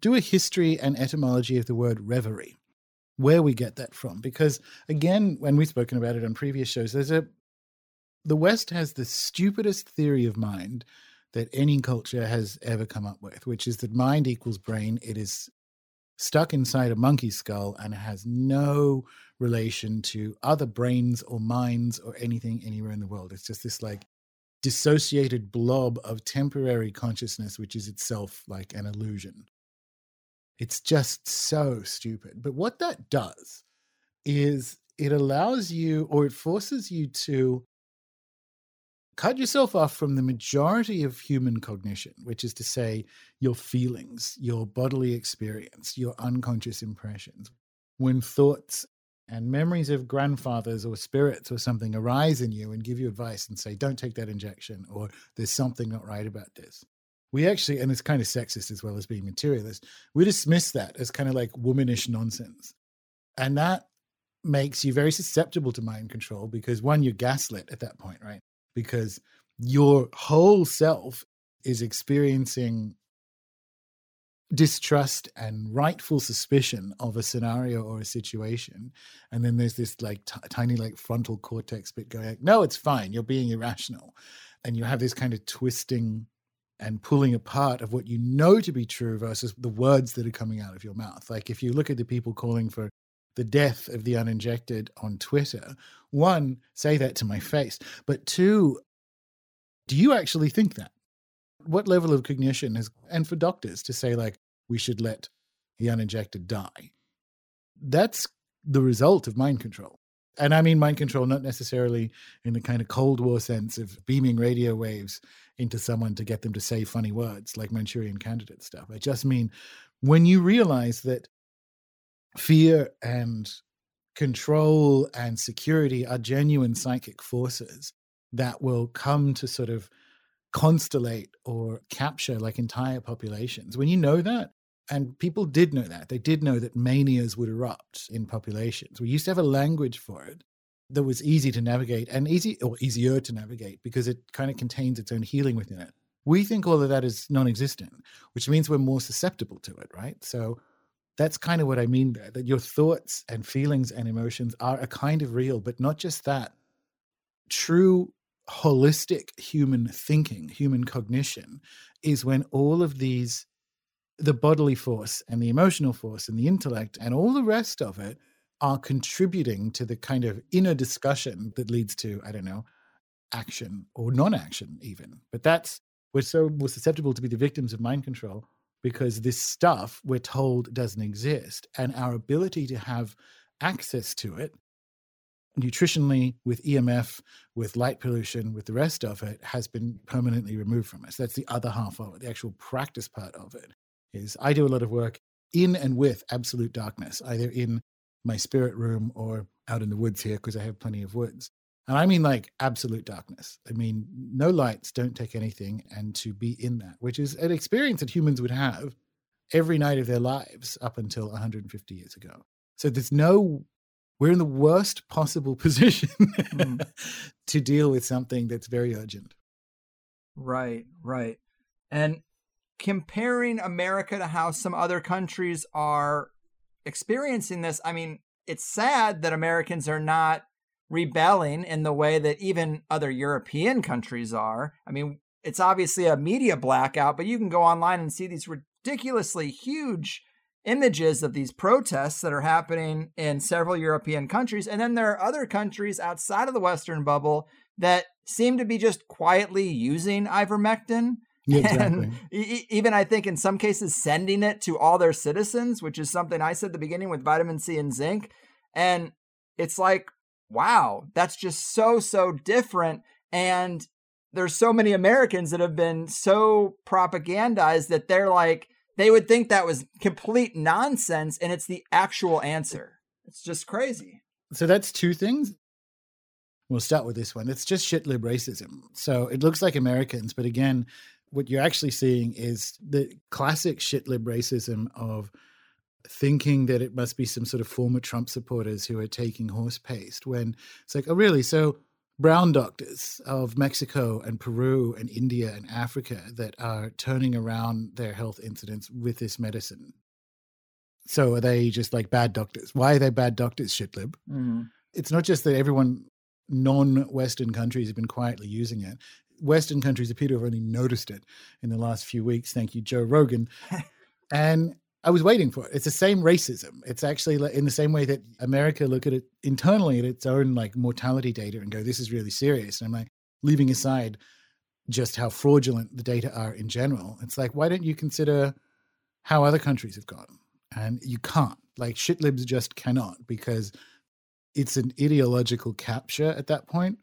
do a history and etymology of the word reverie, where we get that from. Because again, when we've spoken about it on previous shows, there's a the West has the stupidest theory of mind that any culture has ever come up with, which is that mind equals brain. It is stuck inside a monkey skull and has no relation to other brains or minds or anything anywhere in the world. It's just this like dissociated blob of temporary consciousness, which is itself like an illusion. It's just so stupid. But what that does is it allows you or it forces you to cut yourself off from the majority of human cognition, which is to say, your feelings, your bodily experience, your unconscious impressions. When thoughts and memories of grandfathers or spirits or something arise in you and give you advice and say, don't take that injection, or there's something not right about this. We actually, and it's kind of sexist as well as being materialist, we dismiss that as kind of like womanish nonsense. And that makes you very susceptible to mind control because one, you're gaslit at that point, right? Because your whole self is experiencing distrust and rightful suspicion of a scenario or a situation and then there's this like t- tiny like frontal cortex bit going like, no it's fine you're being irrational and you have this kind of twisting and pulling apart of what you know to be true versus the words that are coming out of your mouth. Like if you look at the people calling for the death of the uninjected on Twitter, one, say that to my face, but two, do you actually think that? What level of cognition is, and for doctors to say, like, we should let the uninjected die? That's the result of mind control. And I mean mind control, not necessarily in the kind of Cold War sense of beaming radio waves into someone to get them to say funny words like Manchurian candidate stuff. I just mean when you realize that fear and control and security are genuine psychic forces that will come to sort of constellate or capture like entire populations. When you know that, and people did know that, they did know that manias would erupt in populations. We used to have a language for it that was easy to navigate and easy or easier to navigate because it kind of contains its own healing within it. We think all of that is non existent, which means we're more susceptible to it, right? So that's kind of what I mean that your thoughts and feelings and emotions are a kind of real, but not just that. True holistic human thinking, human cognition is when all of these, the bodily force and the emotional force and the intellect and all the rest of it are contributing to the kind of inner discussion that leads to, I don't know, action or non action, even. But that's, we're so more susceptible to be the victims of mind control because this stuff we're told doesn't exist and our ability to have access to it nutritionally with emf with light pollution with the rest of it has been permanently removed from us. That's the other half of it the actual practice part of it is i do a lot of work in and with absolute darkness either in my spirit room or out in the woods here because i have plenty of woods and I mean like absolute darkness. I mean, no lights, don't take anything, and to be in that, which is an experience that humans would have every night of their lives up until 150 years ago. So there's no, we're in the worst possible (laughs) position mm. to deal with something that's very urgent. Right, right. And comparing America to how some other countries are experiencing this, I mean, it's sad that Americans are not rebelling in the way that even other European countries are. I mean, it's obviously a media blackout, but you can go online and see these ridiculously huge images of these protests that are happening in several European countries. And then there are other countries outside of the Western bubble that seem to be just quietly using ivermectin. Yeah, (laughs) exactly. And even I think in some cases sending it to all their citizens, which is something I said at the beginning with vitamin C and zinc. And it's like, wow, that's just so, so different. And there's so many Americans that have been so propagandized that they're like, they would think that was complete nonsense and it's the actual answer. It's just crazy. So that's two things. We'll start with this one. It's just shit lib racism. So it looks like Americans, but again, what you're actually seeing is the classic shit lib racism of thinking that it must be some sort of former Trump supporters who are taking horse paste when it's like, oh, really? So brown doctors of Mexico and Peru and India and Africa that are turning around their health incidents with this medicine. So are they just like bad doctors? Why are they bad doctors, shitlib? Mm-hmm. It's not just that everyone non-Western countries have been quietly using it. Western countries appear to have only noticed it in the last few weeks. Thank you, Joe Rogan. (laughs) and I was waiting for it. It's the same racism. It's actually in the same way that America look at it internally at its own like mortality data and go, "This is really serious." And I'm like, leaving aside just how fraudulent the data are in general. It's like, why don't you consider how other countries have gone? And you can't. Like shit libs just cannot because it's an ideological capture at that point.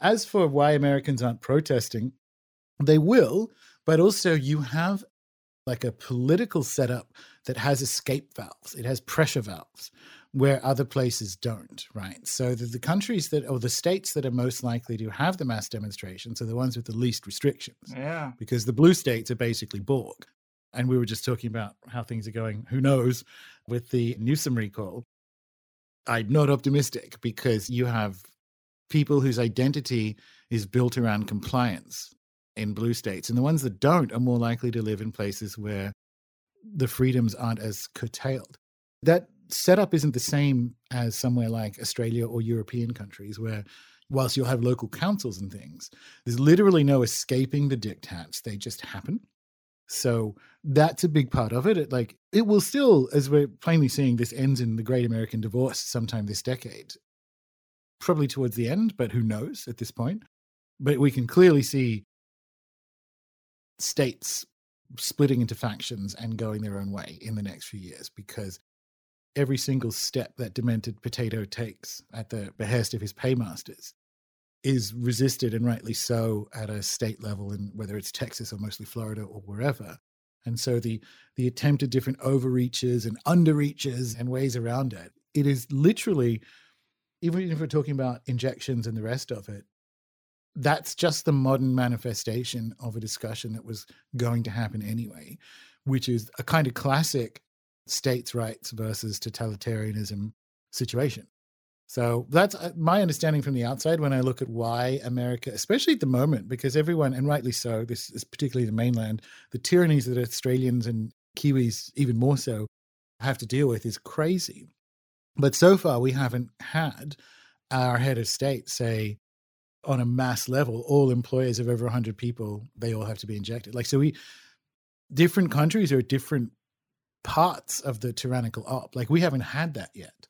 As for why Americans aren't protesting, they will, but also you have like a political setup that has escape valves, it has pressure valves where other places don't, right? So the, the countries that, or the states that are most likely to have the mass demonstrations are the ones with the least restrictions. Yeah. Because the blue states are basically Borg. And we were just talking about how things are going, who knows, with the Newsom recall. I'm not optimistic because you have people whose identity is built around compliance in blue states. And the ones that don't are more likely to live in places where the freedoms aren't as curtailed. That setup isn't the same as somewhere like Australia or European countries where whilst you'll have local councils and things, there's literally no escaping the diktats. They just happen. So that's a big part of it. it. Like it will still, as we're plainly seeing, this ends in the Great American Divorce sometime this decade. Probably towards the end, but who knows at this point. But we can clearly see states splitting into factions and going their own way in the next few years because every single step that demented potato takes at the behest of his paymasters is resisted and rightly so at a state level in whether it's Texas or mostly Florida or wherever. And so the the attempt at different overreaches and underreaches and ways around it, it is literally, even if we're talking about injections and the rest of it, that's just the modern manifestation of a discussion that was going to happen anyway, which is a kind of classic states' rights versus totalitarianism situation. So that's uh, my understanding from the outside when I look at why America, especially at the moment, because everyone, and rightly so, this is particularly the mainland, the tyrannies that Australians and Kiwis, even more so, have to deal with is crazy. But so far, we haven't had our head of state say, on a mass level, all employers of over 100 people, they all have to be injected. Like, so we, different countries are different parts of the tyrannical op. Like, we haven't had that yet,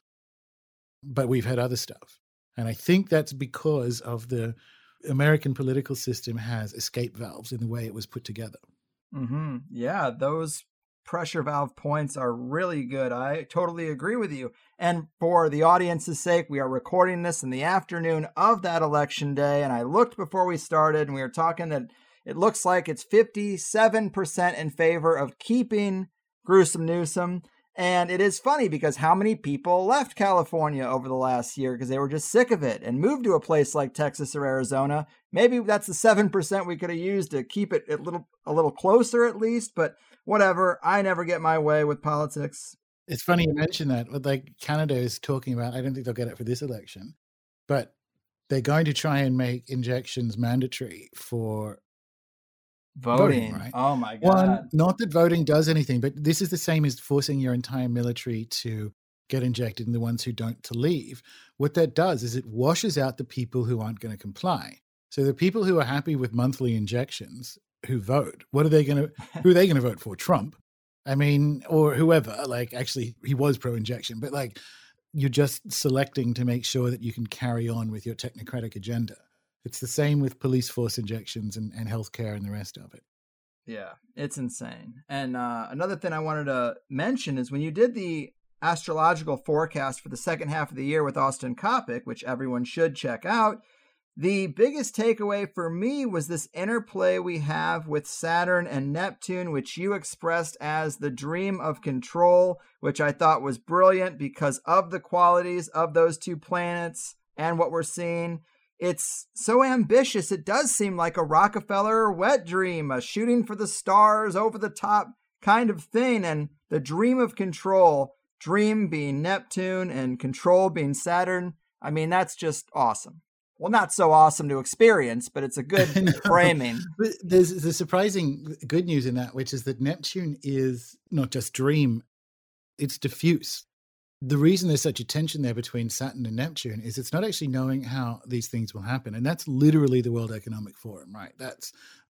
but we've had other stuff. And I think that's because of the American political system has escape valves in the way it was put together. Mm-hmm. Yeah, those pressure valve points are really good. I totally agree with you. And for the audience's sake, we are recording this in the afternoon of that election day. And I looked before we started and we were talking that it looks like it's 57% in favor of keeping Gruesome Newsom. And it is funny because how many people left California over the last year because they were just sick of it and moved to a place like Texas or Arizona. Maybe that's the 7% we could have used to keep it a little a little closer at least, but whatever. I never get my way with politics. It's funny you mention that. Like Canada is talking about, I don't think they'll get it for this election, but they're going to try and make injections mandatory for voting. voting right? Oh my god! One, not that voting does anything, but this is the same as forcing your entire military to get injected and the ones who don't to leave. What that does is it washes out the people who aren't going to comply. So the people who are happy with monthly injections who vote. What are they going to? Who are they going to vote for? Trump? I mean, or whoever. Like, actually, he was pro-injection, but like, you're just selecting to make sure that you can carry on with your technocratic agenda. It's the same with police force injections and, and healthcare and the rest of it. Yeah, it's insane. And uh, another thing I wanted to mention is when you did the astrological forecast for the second half of the year with Austin Coppock, which everyone should check out, the biggest takeaway for me was this interplay we have with Saturn and Neptune, which you expressed as the dream of control, which I thought was brilliant because of the qualities of those two planets and what we're seeing. It's so ambitious, it does seem like a Rockefeller wet dream, a shooting for the stars, over the top kind of thing. And the dream of control, dream being Neptune and control being Saturn, I mean, that's just awesome well, not so awesome to experience, but it's a (laughs) good framing. There's the surprising good news in that, which is that Neptune is not just dream, it's diffuse. The reason there's such a tension there between Saturn and Neptune is it's not actually knowing how these things will happen. And that's literally the World Economic Forum, right? That's,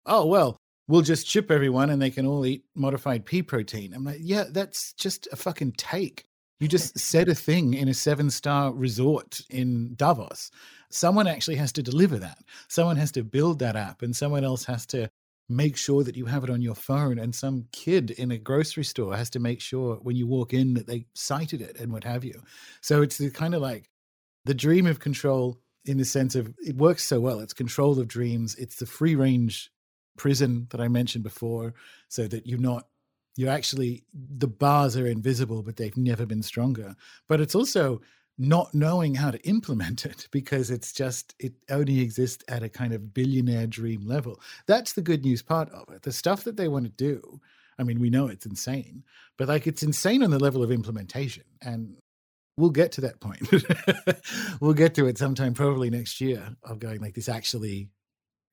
oh, well, we'll just chip everyone and they can all eat modified pea protein. I'm like, yeah, that's just a fucking take. You just (laughs) said a thing in a seven star resort in Davos. Someone actually has to deliver that. Someone has to build that app, and someone else has to make sure that you have it on your phone. And some kid in a grocery store has to make sure when you walk in that they cited it and what have you. So it's the kind of like the dream of control in the sense of it works so well. It's control of dreams, it's the free range prison that I mentioned before, so that you're not you're actually the bars are invisible but they've never been stronger but it's also not knowing how to implement it (laughs) because it's just it only exists at a kind of billionaire dream level that's the good news part of it the stuff that they want to do i mean we know it's insane but like it's insane on the level of implementation and we'll get to that point (laughs) we'll get to it sometime probably next year of going like this actually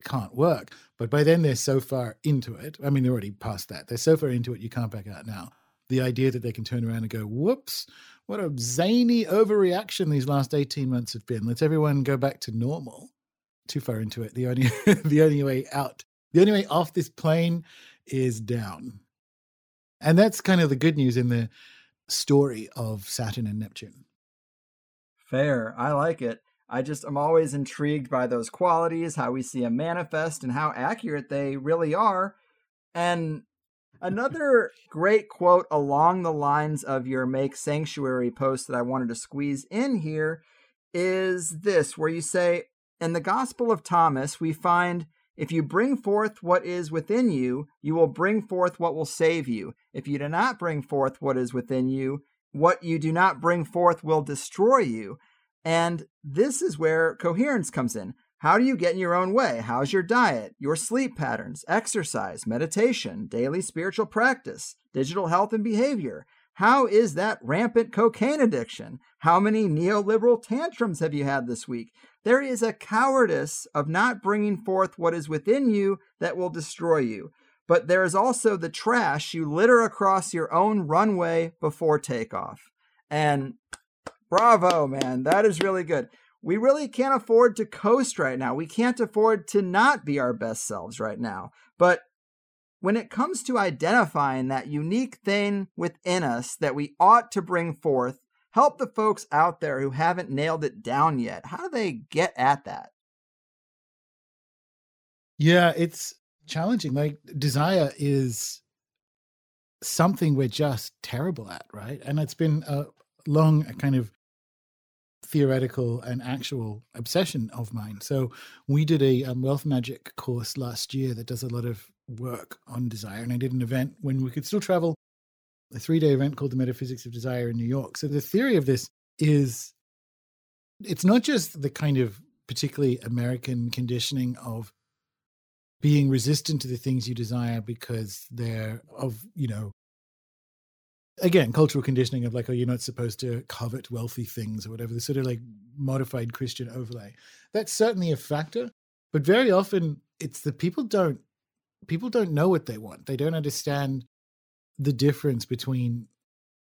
can't work. But by then they're so far into it. I mean, they're already past that. They're so far into it, you can't back out now. The idea that they can turn around and go, whoops, what a zany overreaction these last 18 months have been. Let's everyone go back to normal. Too far into it. The only (laughs) the only way out, the only way off this plane is down. And that's kind of the good news in the story of Saturn and Neptune. Fair. I like it. I just am always intrigued by those qualities, how we see them manifest, and how accurate they really are. And another great quote along the lines of your Make Sanctuary post that I wanted to squeeze in here is this, where you say, In the Gospel of Thomas, we find if you bring forth what is within you, you will bring forth what will save you. If you do not bring forth what is within you, what you do not bring forth will destroy you. And this is where coherence comes in. How do you get in your own way? How's your diet, your sleep patterns, exercise, meditation, daily spiritual practice, digital health and behavior? How is that rampant cocaine addiction? How many neoliberal tantrums have you had this week? There is a cowardice of not bringing forth what is within you that will destroy you. But there is also the trash you litter across your own runway before takeoff. And Bravo, man. That is really good. We really can't afford to coast right now. We can't afford to not be our best selves right now. But when it comes to identifying that unique thing within us that we ought to bring forth, help the folks out there who haven't nailed it down yet. How do they get at that? Yeah, it's challenging. Like, desire is something we're just terrible at, right? And it's been a long kind of theoretical and actual obsession of mine. So we did a um, wealth magic course last year that does a lot of work on desire, and I did an event when we could still travel, a three day event called the Metaphysics of Desire in New York. So the theory of this is it's not just the kind of particularly American conditioning of being resistant to the things you desire because they're of you know again cultural conditioning of like oh you're not supposed to covet wealthy things or whatever the sort of like modified christian overlay. That's certainly a factor but very often it's that people don't people don't know what they want. They don't understand the difference between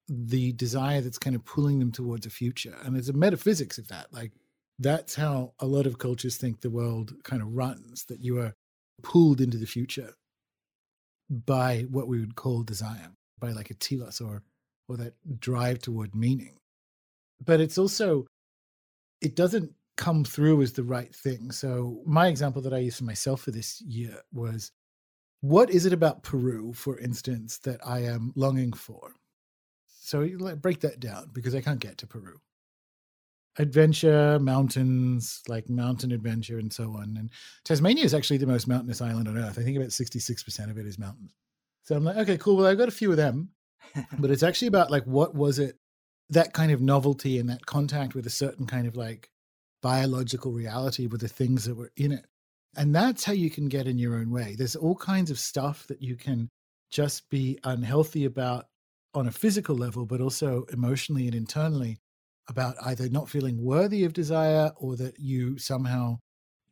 the desire that's kind of pulling them towards a future and there's a metaphysics of that like that's how a lot of cultures think the world kind of runs that you are pulled into the future by what we would call desire by like a telos or or that drive toward meaning. But it's also it doesn't come through as the right thing. So my example that I used for myself for this year was what is it about Peru, for instance, that I am longing for? So break that down because I can't get to Peru. Adventure, mountains, like mountain adventure, and so on. And Tasmania is actually the most mountainous island on earth. I think about 66% of it is mountains. So I'm like, okay, cool. Well, I've got a few of them. but it's actually about like what was it that kind of novelty and that contact with a certain kind of like biological reality with the things that were in it. And that's how you can get in your own way. There's all kinds of stuff that you can just be unhealthy about on a physical level, but also emotionally and internally about either not feeling worthy of desire or that you somehow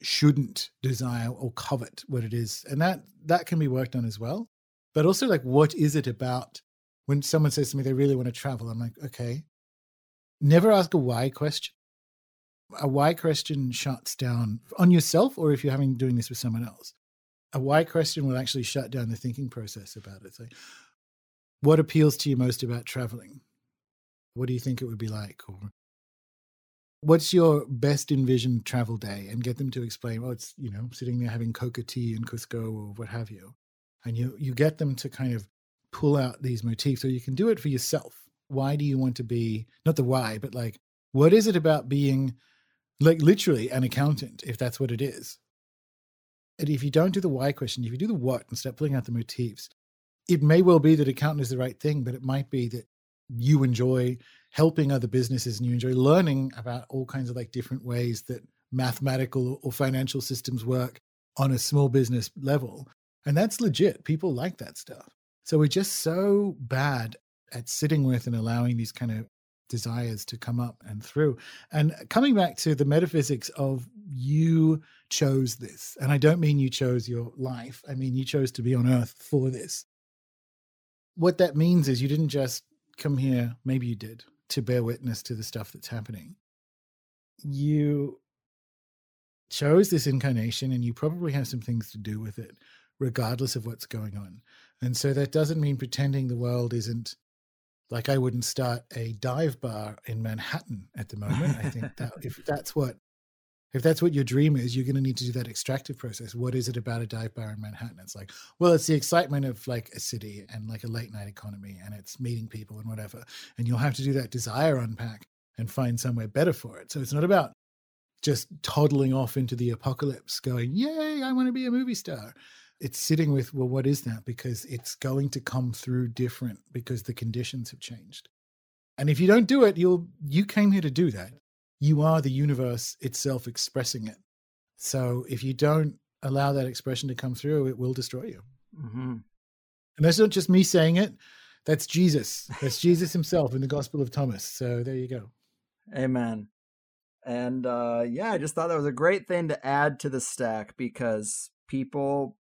shouldn't desire or covet what it is. And that that can be worked on as well. But also like what is it about when someone says to me they really want to travel, I'm like, okay. Never ask a why question. A why question shuts down on yourself or if you're having doing this with someone else. A why question will actually shut down the thinking process about it. So what appeals to you most about traveling? What do you think it would be like? Or what's your best envisioned travel day? And get them to explain, well, it's, you know, sitting there having coca tea in Cusco or what have you. And you you get them to kind of pull out these motifs or you can do it for yourself. Why do you want to be not the why, but like what is it about being like literally an accountant, if that's what it is? And if you don't do the why question, if you do the what and start pulling out the motifs, it may well be that accountant is the right thing, but it might be that you enjoy helping other businesses and you enjoy learning about all kinds of like different ways that mathematical or financial systems work on a small business level. And that's legit. People like that stuff. So we're just so bad at sitting with and allowing these kind of desires to come up and through. And uh, coming back to the metaphysics of you chose this. And I don't mean you chose your life, I mean you chose to be on earth for this. What that means is you didn't just come here, maybe you did, to bear witness to the stuff that's happening. You chose this incarnation and you probably have some things to do with it, regardless of what's going on. And so that doesn't mean pretending the world isn't like I wouldn't start a dive bar in Manhattan at the moment. I think that if (laughs) that's what if that's what your dream is, you're going to need to do that extractive process. What is it about a dive bar in Manhattan? It's like, well, it's the excitement of like a city and like a late night economy and it's meeting people and whatever. And you'll have to do that desire unpack and find somewhere better for it. So it's not about just toddling off into the apocalypse going, yay, I want to be a movie star. It's sitting with, well, what is that? Because it's going to come through different because the conditions have changed. And if you don't do it, you'll you came here to do that you are the universe itself expressing it. So if you don't allow that expression to come through, it will destroy you. Mm-hmm. And that's not just me saying it. That's Jesus. That's (laughs) Jesus himself in the Gospel of Thomas. So there you go. Amen. And uh, yeah, I just thought that was a great thing to add to the stack because people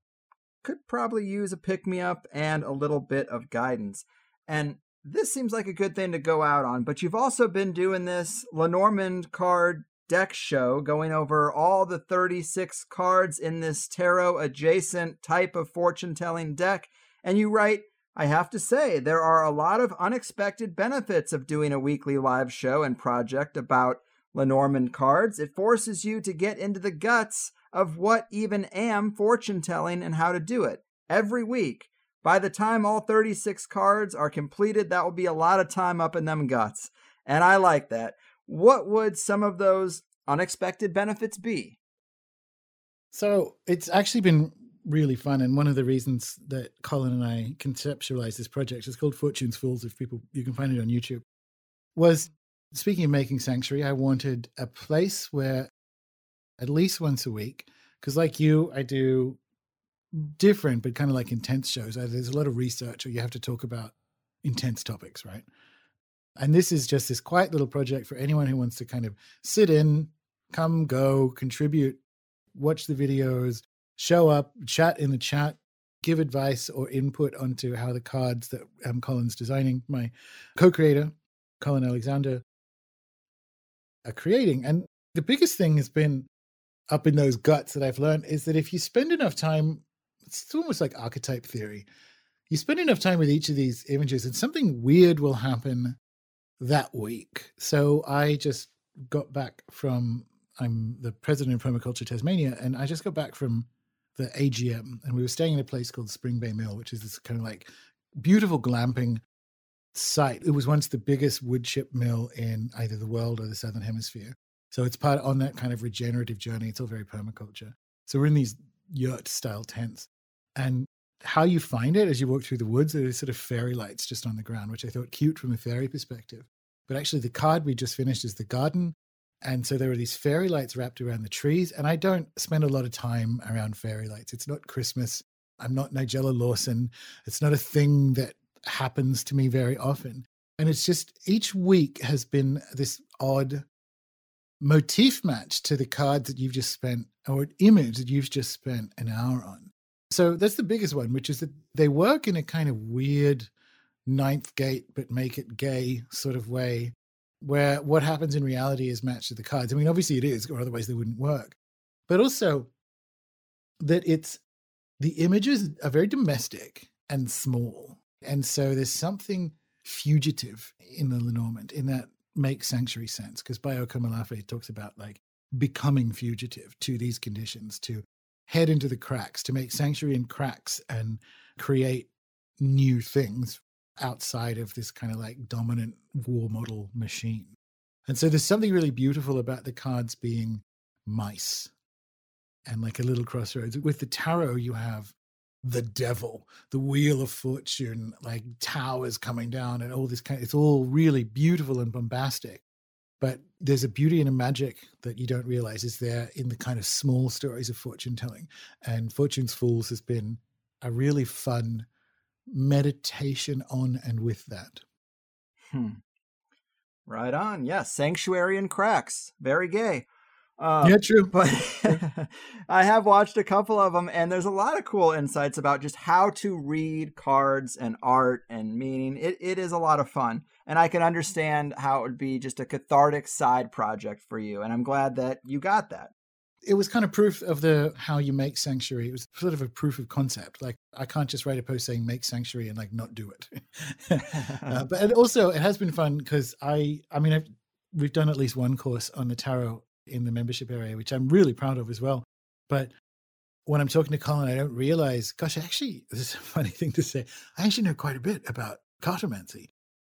could probably use a pick me up and a little bit of guidance. And this seems like a good thing to go out on, but you've also been doing this Lenormand card deck show, going over all the 36 cards in this tarot adjacent type of fortune telling deck. And you write, I have to say, there are a lot of unexpected benefits of doing a weekly live show and project about Lenormand cards. It forces you to get into the guts of what even am fortune telling and how to do it every week. By the time all 36 cards are completed, that will be a lot of time up in them guts. And I like that. What would some of those unexpected benefits be? So it's actually been really fun. And one of the reasons that Colin and I conceptualized this project is called Fortune's Fools. If people, you can find it on YouTube. Was speaking of making sanctuary, I wanted a place where at least once a week, because like you, I do different but kind of like intense shows. Uh, there's a lot of research, or you have to talk about intense topics, right? And this is just this quiet little project for anyone who wants to kind of sit in, come, go, contribute, watch the videos, show up, chat in the chat, give advice or input onto how the cards that um, Colin's designing, my co-creator, Colin Alexander, are creating. And the biggest thing has been up in those guts that I've learned is that if you spend enough time it's almost like archetype theory. You spend enough time with each of these images, and something weird will happen that week. So I just got back from I'm the president of Permaculture Tasmania, and I just got back from the AGM, and we were staying in a place called Spring Bay Mill, which is this kind of like beautiful glamping site. It was once the biggest woodchip mill in either the world or the southern hemisphere. So it's part on that kind of regenerative journey. It's all very permaculture. So we're in these yurt style tents. And how you find it as you walk through the woods, there's sort of fairy lights just on the ground, which I thought cute from a fairy perspective. But actually, the card we just finished is the garden. And so there are these fairy lights wrapped around the trees. And I don't spend a lot of time around fairy lights. It's not Christmas. I'm not Nigella Lawson. It's not a thing that happens to me very often. And it's just each week has been this odd motif match to the card that you've just spent or an image that you've just spent an hour on. So that's the biggest one, which is that they work in a kind of weird ninth gate, but make it gay sort of way, where what happens in reality is matched to the cards. I mean, obviously it is, or otherwise they wouldn't work. But also that it's the images are very domestic and small. And so there's something fugitive in the Lenormand in that makes sanctuary sense because Bayo Akomolafe talks about like becoming fugitive to these conditions, to head into the cracks, to make sanctuary in cracks and create new things outside of this kind of like dominant war model machine. And so there's something really beautiful about the cards being mice and like a little crossroads. With the tarot, you have the devil, the wheel of fortune, like towers coming down and all this kind of, it's all really beautiful and bombastic. But there's a beauty and a magic that you don't realize is there in the kind of small stories of fortune telling. And Fortune's Fools has been a really fun meditation on and with that. Hmm. Right on. Yes. Yeah. Sanctuary and cracks. Very gay. Uh, yeah, true. But (laughs) I have watched a couple of them, and there's a lot of cool insights about just how to read cards and art and meaning. It, it is a lot of fun, and I can understand how it would be just a cathartic side project for you. And I'm glad that you got that. It was kind of proof of the how you make sanctuary. It was sort of a proof of concept. Like I can't just write a post saying make sanctuary and like not do it. (laughs) uh, (laughs) but also it has been fun because I I mean I've, we've done at least one course on the tarot in the membership area, which I'm really proud of as well. But when I'm talking to Colin, I don't realize, gosh, actually, (laughs) this is a funny thing to say. I actually know quite a bit about cartomancy,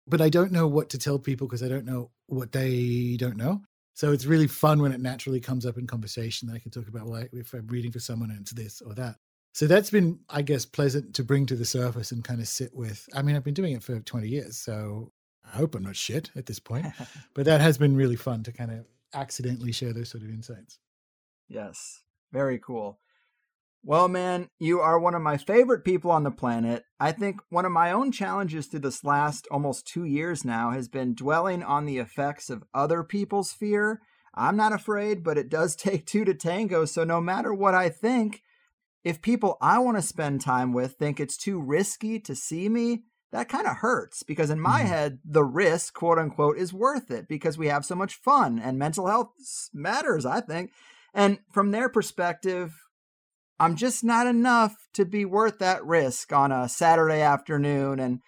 but I don't know what to tell people because I don't know what they don't know. So it's really fun when it naturally comes up in conversation that I can talk about, well, if I'm reading for someone and it's this or that. So that's been, I guess, pleasant to bring to the surface and kind of sit with. I mean, I've been doing it for 20 years, so I hope I'm not shit at this point. (laughs) but that has been really fun to kind of accidentally share those sort of insights. Yes, very cool. Well, man, you are one of my favorite people on the planet. I think one of my own challenges through this last almost two years now has been dwelling on the effects of other people's fear. I'm not afraid, but it does (laughs) take two to tango. So no matter what I think, if people I want to spend time with think it's too risky to see me, that kind of hurts because in my mm. head the risk quote unquote is worth it because we have so much fun and mental health matters i think. And from their perspective i'm just not enough to be worth that risk on a saturday afternoon. And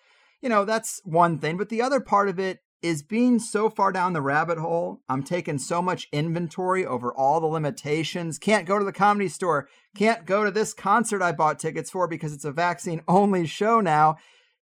you know that's one thing but the other part of it is being so far down the rabbit hole i'm taking so much inventory over all the limitations. Can't go to the comedy store. Can't go to this concert i bought tickets for because it's a vaccine only show now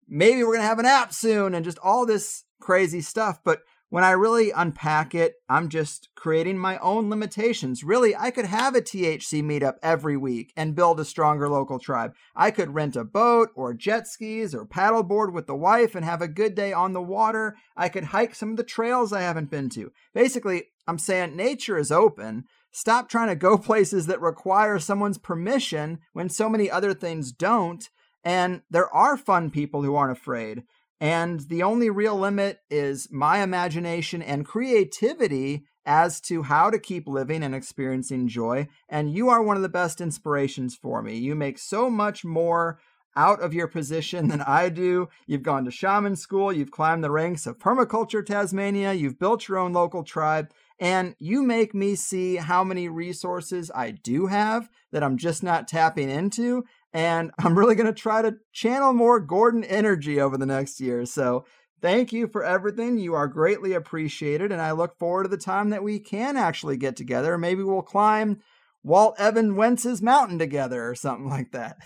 maybe we're going to have an app soon and just all this crazy stuff. But when I really unpack it, I'm just creating my own limitations. Really, I could have a THC meetup every week and build a stronger local tribe. I could rent a boat or jet skis or paddleboard with the wife and have a good day on the water. I could hike some of the trails I haven't been to. Basically, I'm saying nature is open. Stop trying to go (laughs) places that require someone's permission when so many other things don't. And there are fun people who aren't afraid. And the only real limit is my imagination and creativity as to how to keep living and experiencing joy. And you are one of the best inspirations for me. You make so much more out of your position (laughs) than I do. You've gone to shaman school, you've climbed the ranks of permaculture Tasmania, you've built your own local tribe, and you make me see how many resources I do have that I'm just not tapping into and (laughs) I'm really going to try to channel more Gordon energy over the next year. So thank you for everything. You are greatly appreciated. And I look forward to the time that we can actually get together. Maybe we'll climb Walt Evans-Wentz's mountain together or something (laughs) like that.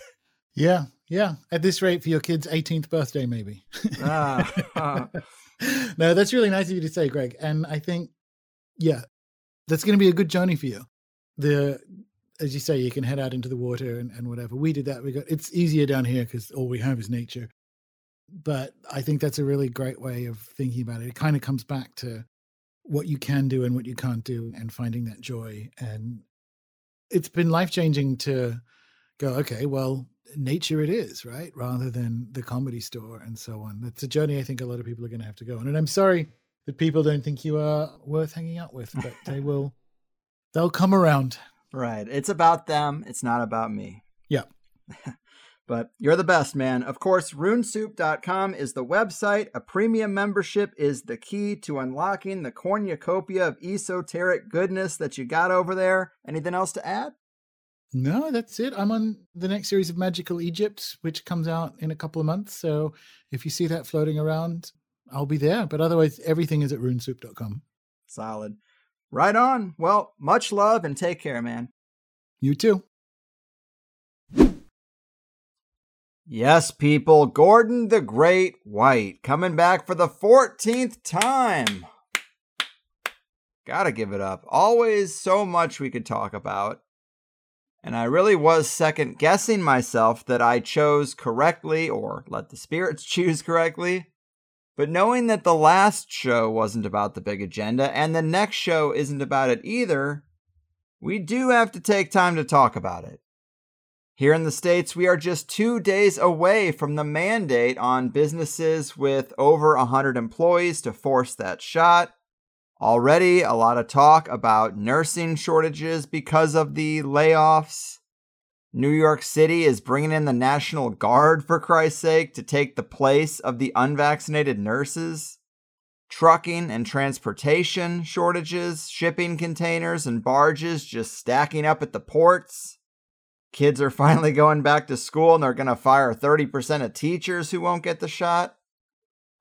Yeah. Yeah, at this rate for your kid's 18th birthday, maybe. ah, uh. (laughs) no, that's really nice of you to say, Greg. And I think, yeah, that's going to be a good journey for you. The as you say, you can head out into the water and, and whatever. We did that. We got it's easier down here because all we have is nature. But I think that's a really great way of thinking about it. It kind of comes back to what you can do and what you can't do and finding that joy. And it's been life changing to go, okay, well, nature it is, right? Rather than the comedy store and so on. That's a journey I think a lot of people are going to have to go on. And I'm sorry that people don't think you are worth hanging out with, but they will, they'll come around. Right. It's about them. It's not about me. Yeah. (laughs) but you're the best, man. Of course, runesoup.com is the website. A premium membership is the key to unlocking the cornucopia of esoteric goodness that you got over there. Anything else to add? No, that's it. I'm on the next series of Magical Egypt, which comes out in a couple of months. So if you see that floating around, I'll be there. But otherwise, everything is at runesoup.com. Solid. Right on. Well, much love and take care, man. You too. Yes, people, Gordon the Great White coming back for the 14th time. Gotta give it up. Always so much we could talk about. And I really was second guessing myself that I chose correctly or let the spirits (laughs) choose correctly. But knowing that the last show wasn't about the big agenda and the next show isn't about it either, we do have to take time to talk about it. Here in the States, we are just two days away from the mandate on businesses with over 100 employees to force that shot. Already, a lot of talk about nursing shortages because of the layoffs. New York City is bringing in the National Guard, for Christ's sake, to take the place of the unvaccinated nurses. Trucking and transportation shortages, shipping containers and barges just stacking up at the ports. Kids are (laughs) finally going back to school and they're going to fire 30% of teachers who won't get the shot.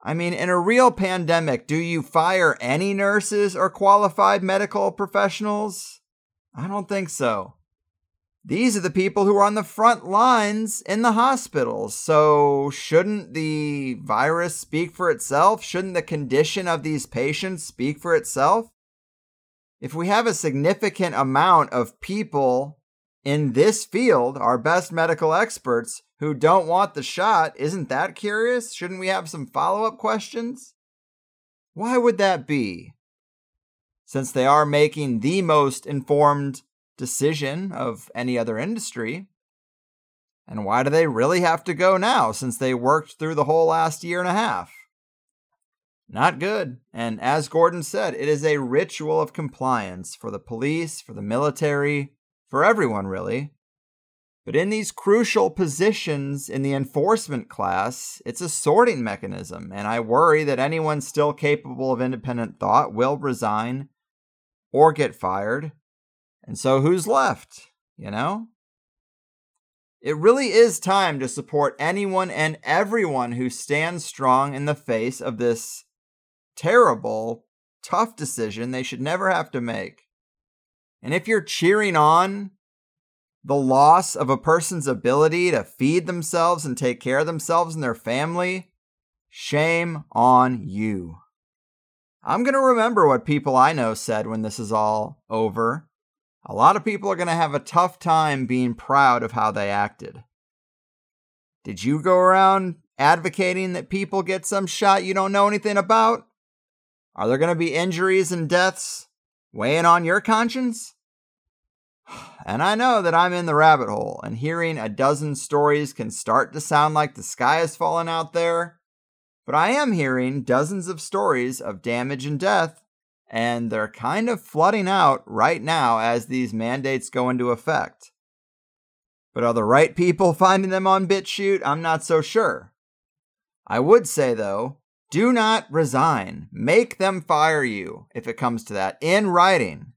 I mean, in a real pandemic, do you fire any nurses or qualified medical professionals? I don't think so. These are the people who are on the front lines in the hospitals. So, shouldn't the virus speak for itself? Shouldn't the condition of these patients speak for itself? If we have a significant amount of people in this field, our best medical experts, who don't want the shot, isn't that curious? Shouldn't we have some follow up questions? Why would that be? Since they are making the most informed decision of any other industry. And why do they really have to go now since they worked through the whole last year and a half? Not good. And as Gordon said, it is a ritual of compliance for the police, for the military, for everyone really. But in these crucial positions in the enforcement class, it's a sorting mechanism, and I worry that anyone still capable of independent thought will resign or get fired and so who's left, you know? It really is time to support anyone and everyone who stands strong in the face of this terrible, tough decision they should never have to make. And if you're cheering on the loss of a person's ability to feed themselves and take care of themselves and their family, shame on you. I'm going to remember what people I know said when this is all over a lot of people are going to have a tough time being proud of how they acted. Did you go around advocating that people get some shot you don't know anything about? Are there going to be injuries and deaths weighing on your conscience? (sighs) And I know that I'm in the rabbit hole, and hearing a dozen stories can start to sound like the sky is falling out there. But I am hearing dozens of stories of damage and death and they're kind of flooding out right now as these mandates go into effect. But are the right people finding them on BitChute? I'm not so sure. I would say, though, do not resign. Make them fire you if it comes to that in writing.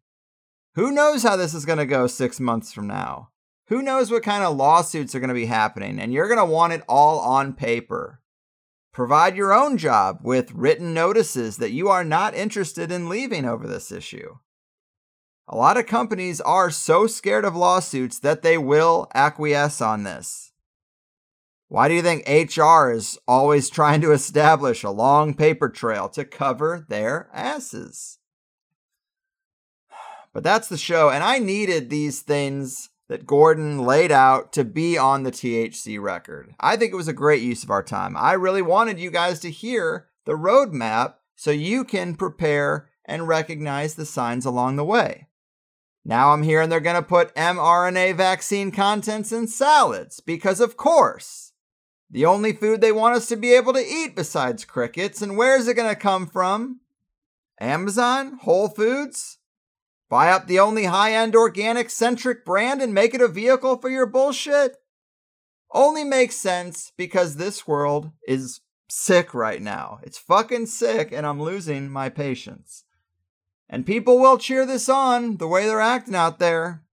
Who knows how this is going to go six months from now? Who knows what kind of lawsuits are going to be happening? And you're going to want it all on paper. Provide your own job with written notices that you are not interested in leaving over this issue. A lot of companies are so scared of lawsuits that they will acquiesce on this. Why do you think HR is always trying to establish a long paper trail to cover their asses? (sighs) But that's the show, and I needed these things that Gordon laid out to be on the THC record. I think it was a great use of our time. I really wanted you guys to hear the roadmap so you can prepare and recognize the signs along the way. Now I'm hearing they're going to put mRNA vaccine contents in salads because, of course, the only food they want us to be able to eat besides crickets, and where's it going to come from? Amazon? Whole Foods? Buy up the only high end organic centric brand and make it a vehicle for your bullshit? Only makes sense because this world is sick right now. It's fucking sick, and I'm losing my patience. And people will cheer this on the way they're acting out there.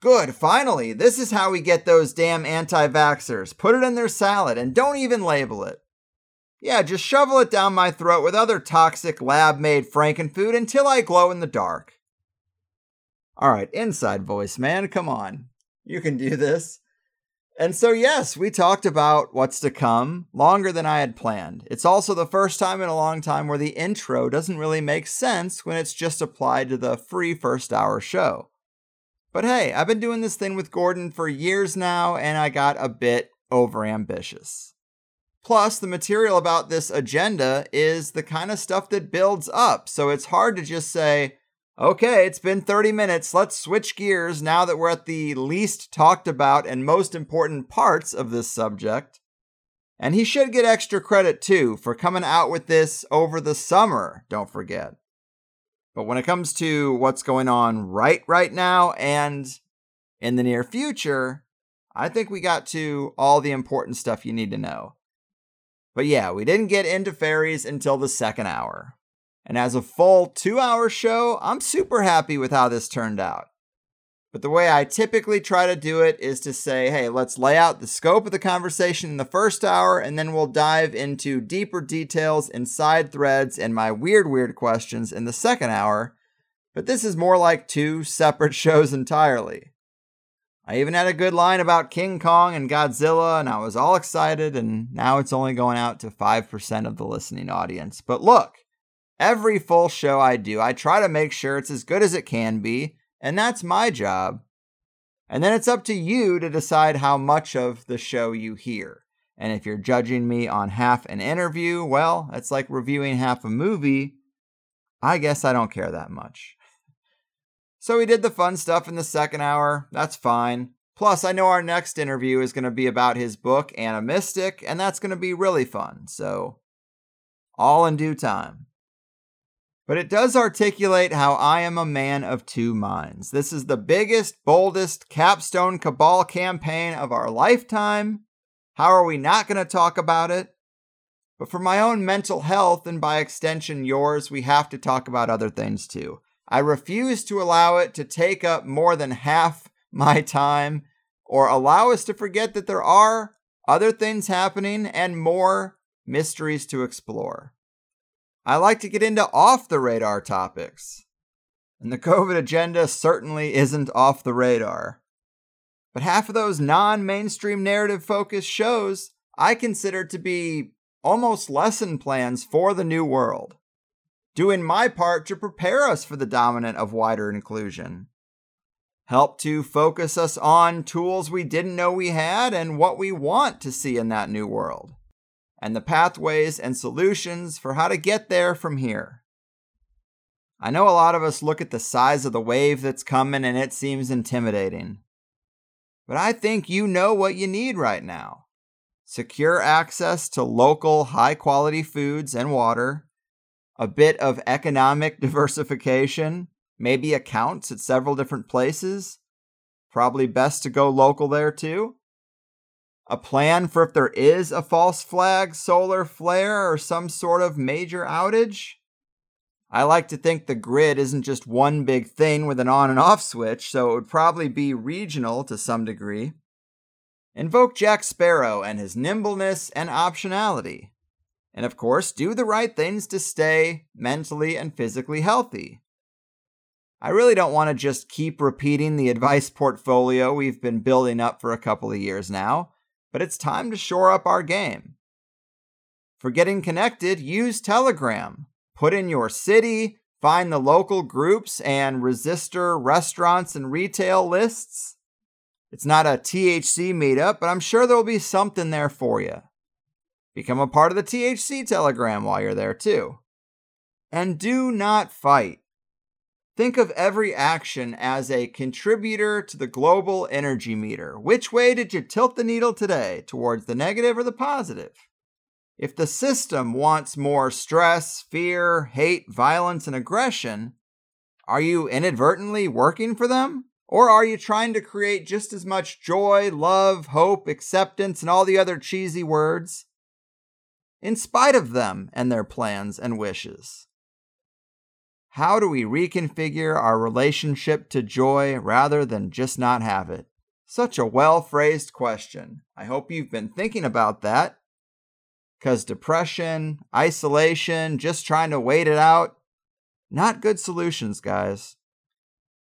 Good, finally, this is how we get those damn anti vaxxers. Put it in their salad and don't even label it. Yeah, just shovel it down my throat with other toxic lab made frankenfood until I glow in the dark. All right, inside voice, man, come on. You can do this. And so, yes, we talked about what's to come longer than I had planned. It's also the first time in a long time where the intro doesn't really make sense when it's just applied to the free first hour show. But hey, I've been doing this thing with Gordon for years now, and I got a bit overambitious. Plus, the material about this agenda is the kind of stuff that builds up, so it's hard to just say, Okay, it's been 30 minutes. Let's switch gears now that we're at the least talked about and most important parts of this subject. And he should get extra credit too for coming out with this over the summer, don't forget. But when it comes to what's going on right right now and in the near future, I think we got to all the important stuff you need to know. But yeah, we didn't get into fairies until the second hour. And as a full two hour show, I'm super happy with how this turned out. But the way I typically try to do it is to say, hey, let's lay out the scope of the conversation in the first hour, and then we'll dive into deeper details and side threads and my weird, weird questions in the second hour. But this is more like two separate (laughs) shows entirely. I even had a good line about King Kong and Godzilla, and I was all excited, and now it's only going out to 5% of the listening audience. But look, Every full show I do, I try to make sure it's as good as it can be, and that's my job. And then it's up to you to decide how much of the show you hear. And if you're judging me on half an interview, well, it's like reviewing half a movie. I guess I don't care that much. So we did the fun stuff in the second hour. That's fine. Plus, I know our next interview is going to be about his book, Animistic, and that's going to be really fun. So, all in due time. But it does articulate how I am a man of two minds. This is the biggest, boldest capstone cabal campaign of our lifetime. How are we not going to talk about it? But for my own mental health, and by extension yours, we have to talk about other things too. I refuse to allow it to take up more than half (laughs) my time or allow us to forget that there are other things happening and more mysteries to explore. I like to get into off the radar topics. And the COVID agenda certainly isn't off the radar. But half of those non mainstream narrative focused shows I consider to be almost lesson plans for the new world, doing my part to prepare us for the dominant of wider inclusion. Help to focus us on tools we didn't know we had and what we want to see in that new world and the pathways and solutions for how to get there from here. I know a lot of us look at the size of the wave that's coming and it seems intimidating. But I think you know what you need right now secure access to local, high quality foods and water, a bit of economic (laughs) diversification, maybe accounts at several different places. Probably best to go local there too a plan for if there is a false flag solar flare or some sort of major outage? I like to think the grid isn't just one big thing with an on and off switch, so it would probably be regional to some degree. Invoke Jack Sparrow and his nimbleness and optionality. And of course, do the right things to stay mentally and physically healthy. I really don't want to just keep repeating the advice portfolio we've been building up for a couple of years now. But it's time to shore up our game. For getting connected, use Telegram. Put in your city, find the local groups and resister restaurants and retail lists. It's not a THC meetup, but I'm sure there'll be something there for you. Become a part of the THC Telegram while you're there, too. And do not fight. Think of every action as a contributor to the global energy meter. Which way did you tilt the needle today? Towards the negative or the positive? If the system wants more stress, fear, hate, violence, and aggression, are you inadvertently working for them? Or are you trying to create just as much joy, love, hope, acceptance, and all the other cheesy words in spite of them and their plans and wishes? How do we reconfigure our relationship to joy rather than just not have it? Such a well phrased question. I hope you've been thinking about that. Because depression, isolation, just trying to wait it out, not good solutions, guys.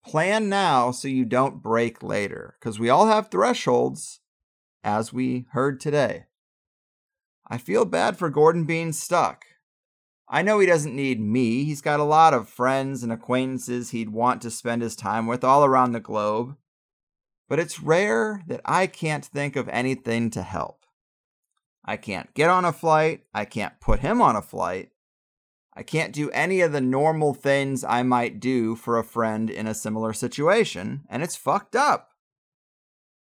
Plan now so you don't break later, because we all have thresholds, as we heard today. I feel bad for Gordon being stuck. I know he doesn't need me. He's got a lot of friends and acquaintances he'd want to spend his time with all around the globe. But it's rare that I can't think of anything to help. I can't get on a flight. I can't put him on a flight. I can't do any of the normal things I might do for a friend in a similar situation, and it's fucked up.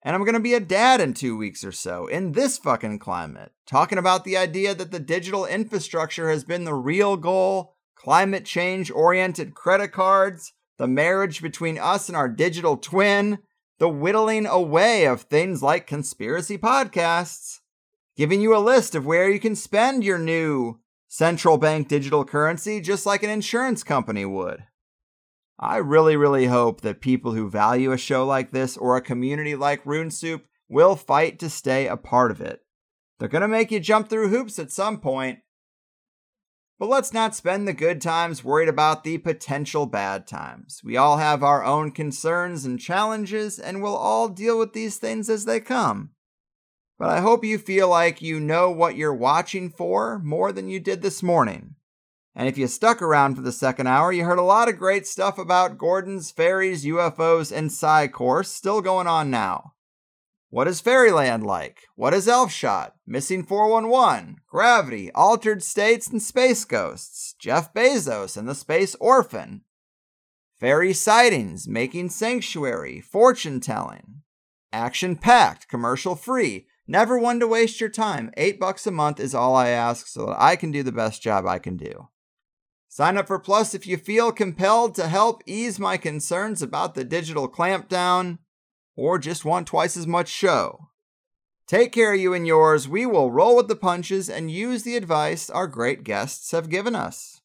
And I'm going to be a dad in two weeks or so in this fucking climate, talking about the idea that the digital infrastructure has been the real goal, climate change oriented credit cards, the marriage between us and our digital twin, the whittling away of things like conspiracy podcasts, giving you a list of where you can spend your new central bank digital currency just like an insurance company would. I really, really hope that people who value a show like this or a community like Rune Soup will fight to stay a part of it. They're going to make you jump through hoops at some point. But let's not spend the good times worried about the potential bad times. We all have our own concerns and challenges, and we'll all deal with these things as they come. But I hope you feel like you know what you're watching for more than you did this morning. And if you stuck around for the second hour, you heard a lot of great stuff about Gordon's fairies, UFOs, and Psi course still going on now. What is Fairyland like? What is Elfshot? Missing 411, Gravity, Altered States, and Space Ghosts, Jeff Bezos and the Space Orphan, Fairy Sightings, Making Sanctuary, Fortune Telling, Action Packed, Commercial Free, Never one to waste your time. Eight bucks a month is all I ask so that I can do the best job I can do. Sign up for Plus if you feel compelled to help ease my concerns about the digital clampdown or just want twice as much show. Take care of you and yours. We will roll with the punches and use the advice our great guests have given us.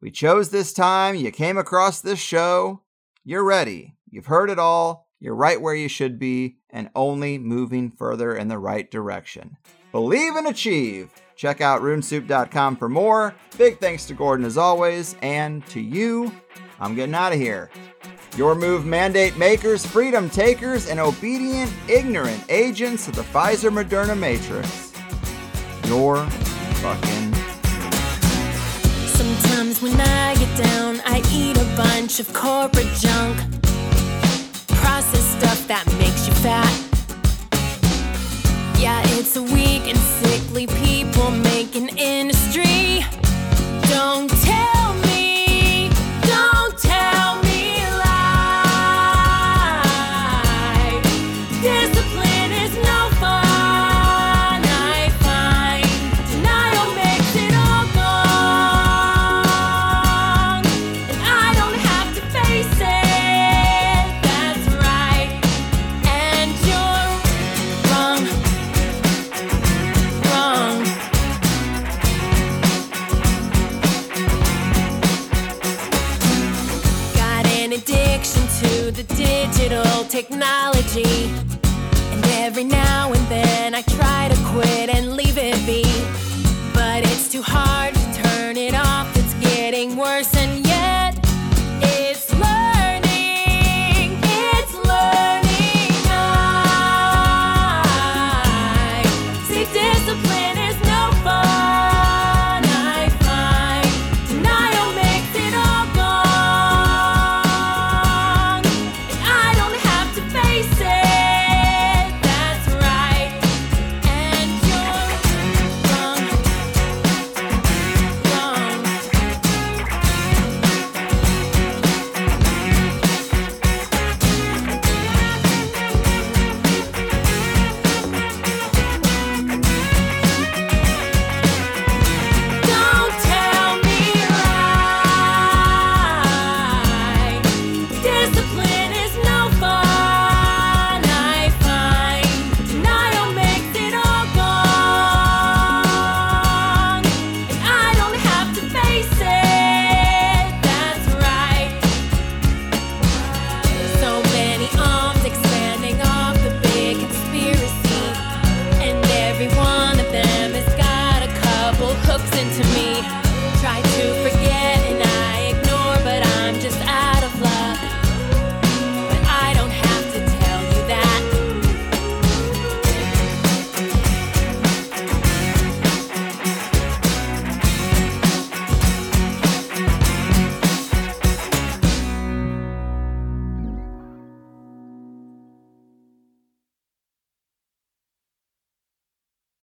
We chose this time. You came across this show. You're ready. You've heard it all. You're right where you should be and only moving further in the right direction. Believe and achieve. Check out runesoup.com for more. Big thanks to Gordon as always, and to you. I'm getting out of here. Your move mandate makers, freedom takers, and obedient, ignorant agents of the Pfizer Moderna Matrix. Your fucking. Sometimes when I get down, I eat a bunch of corporate junk. Processed stuff that makes you fat. It's a weak and sickly people making industry. Don't technology. And every now and then I try to quit and leave it be. But it's too hard to turn it off, it's getting worse,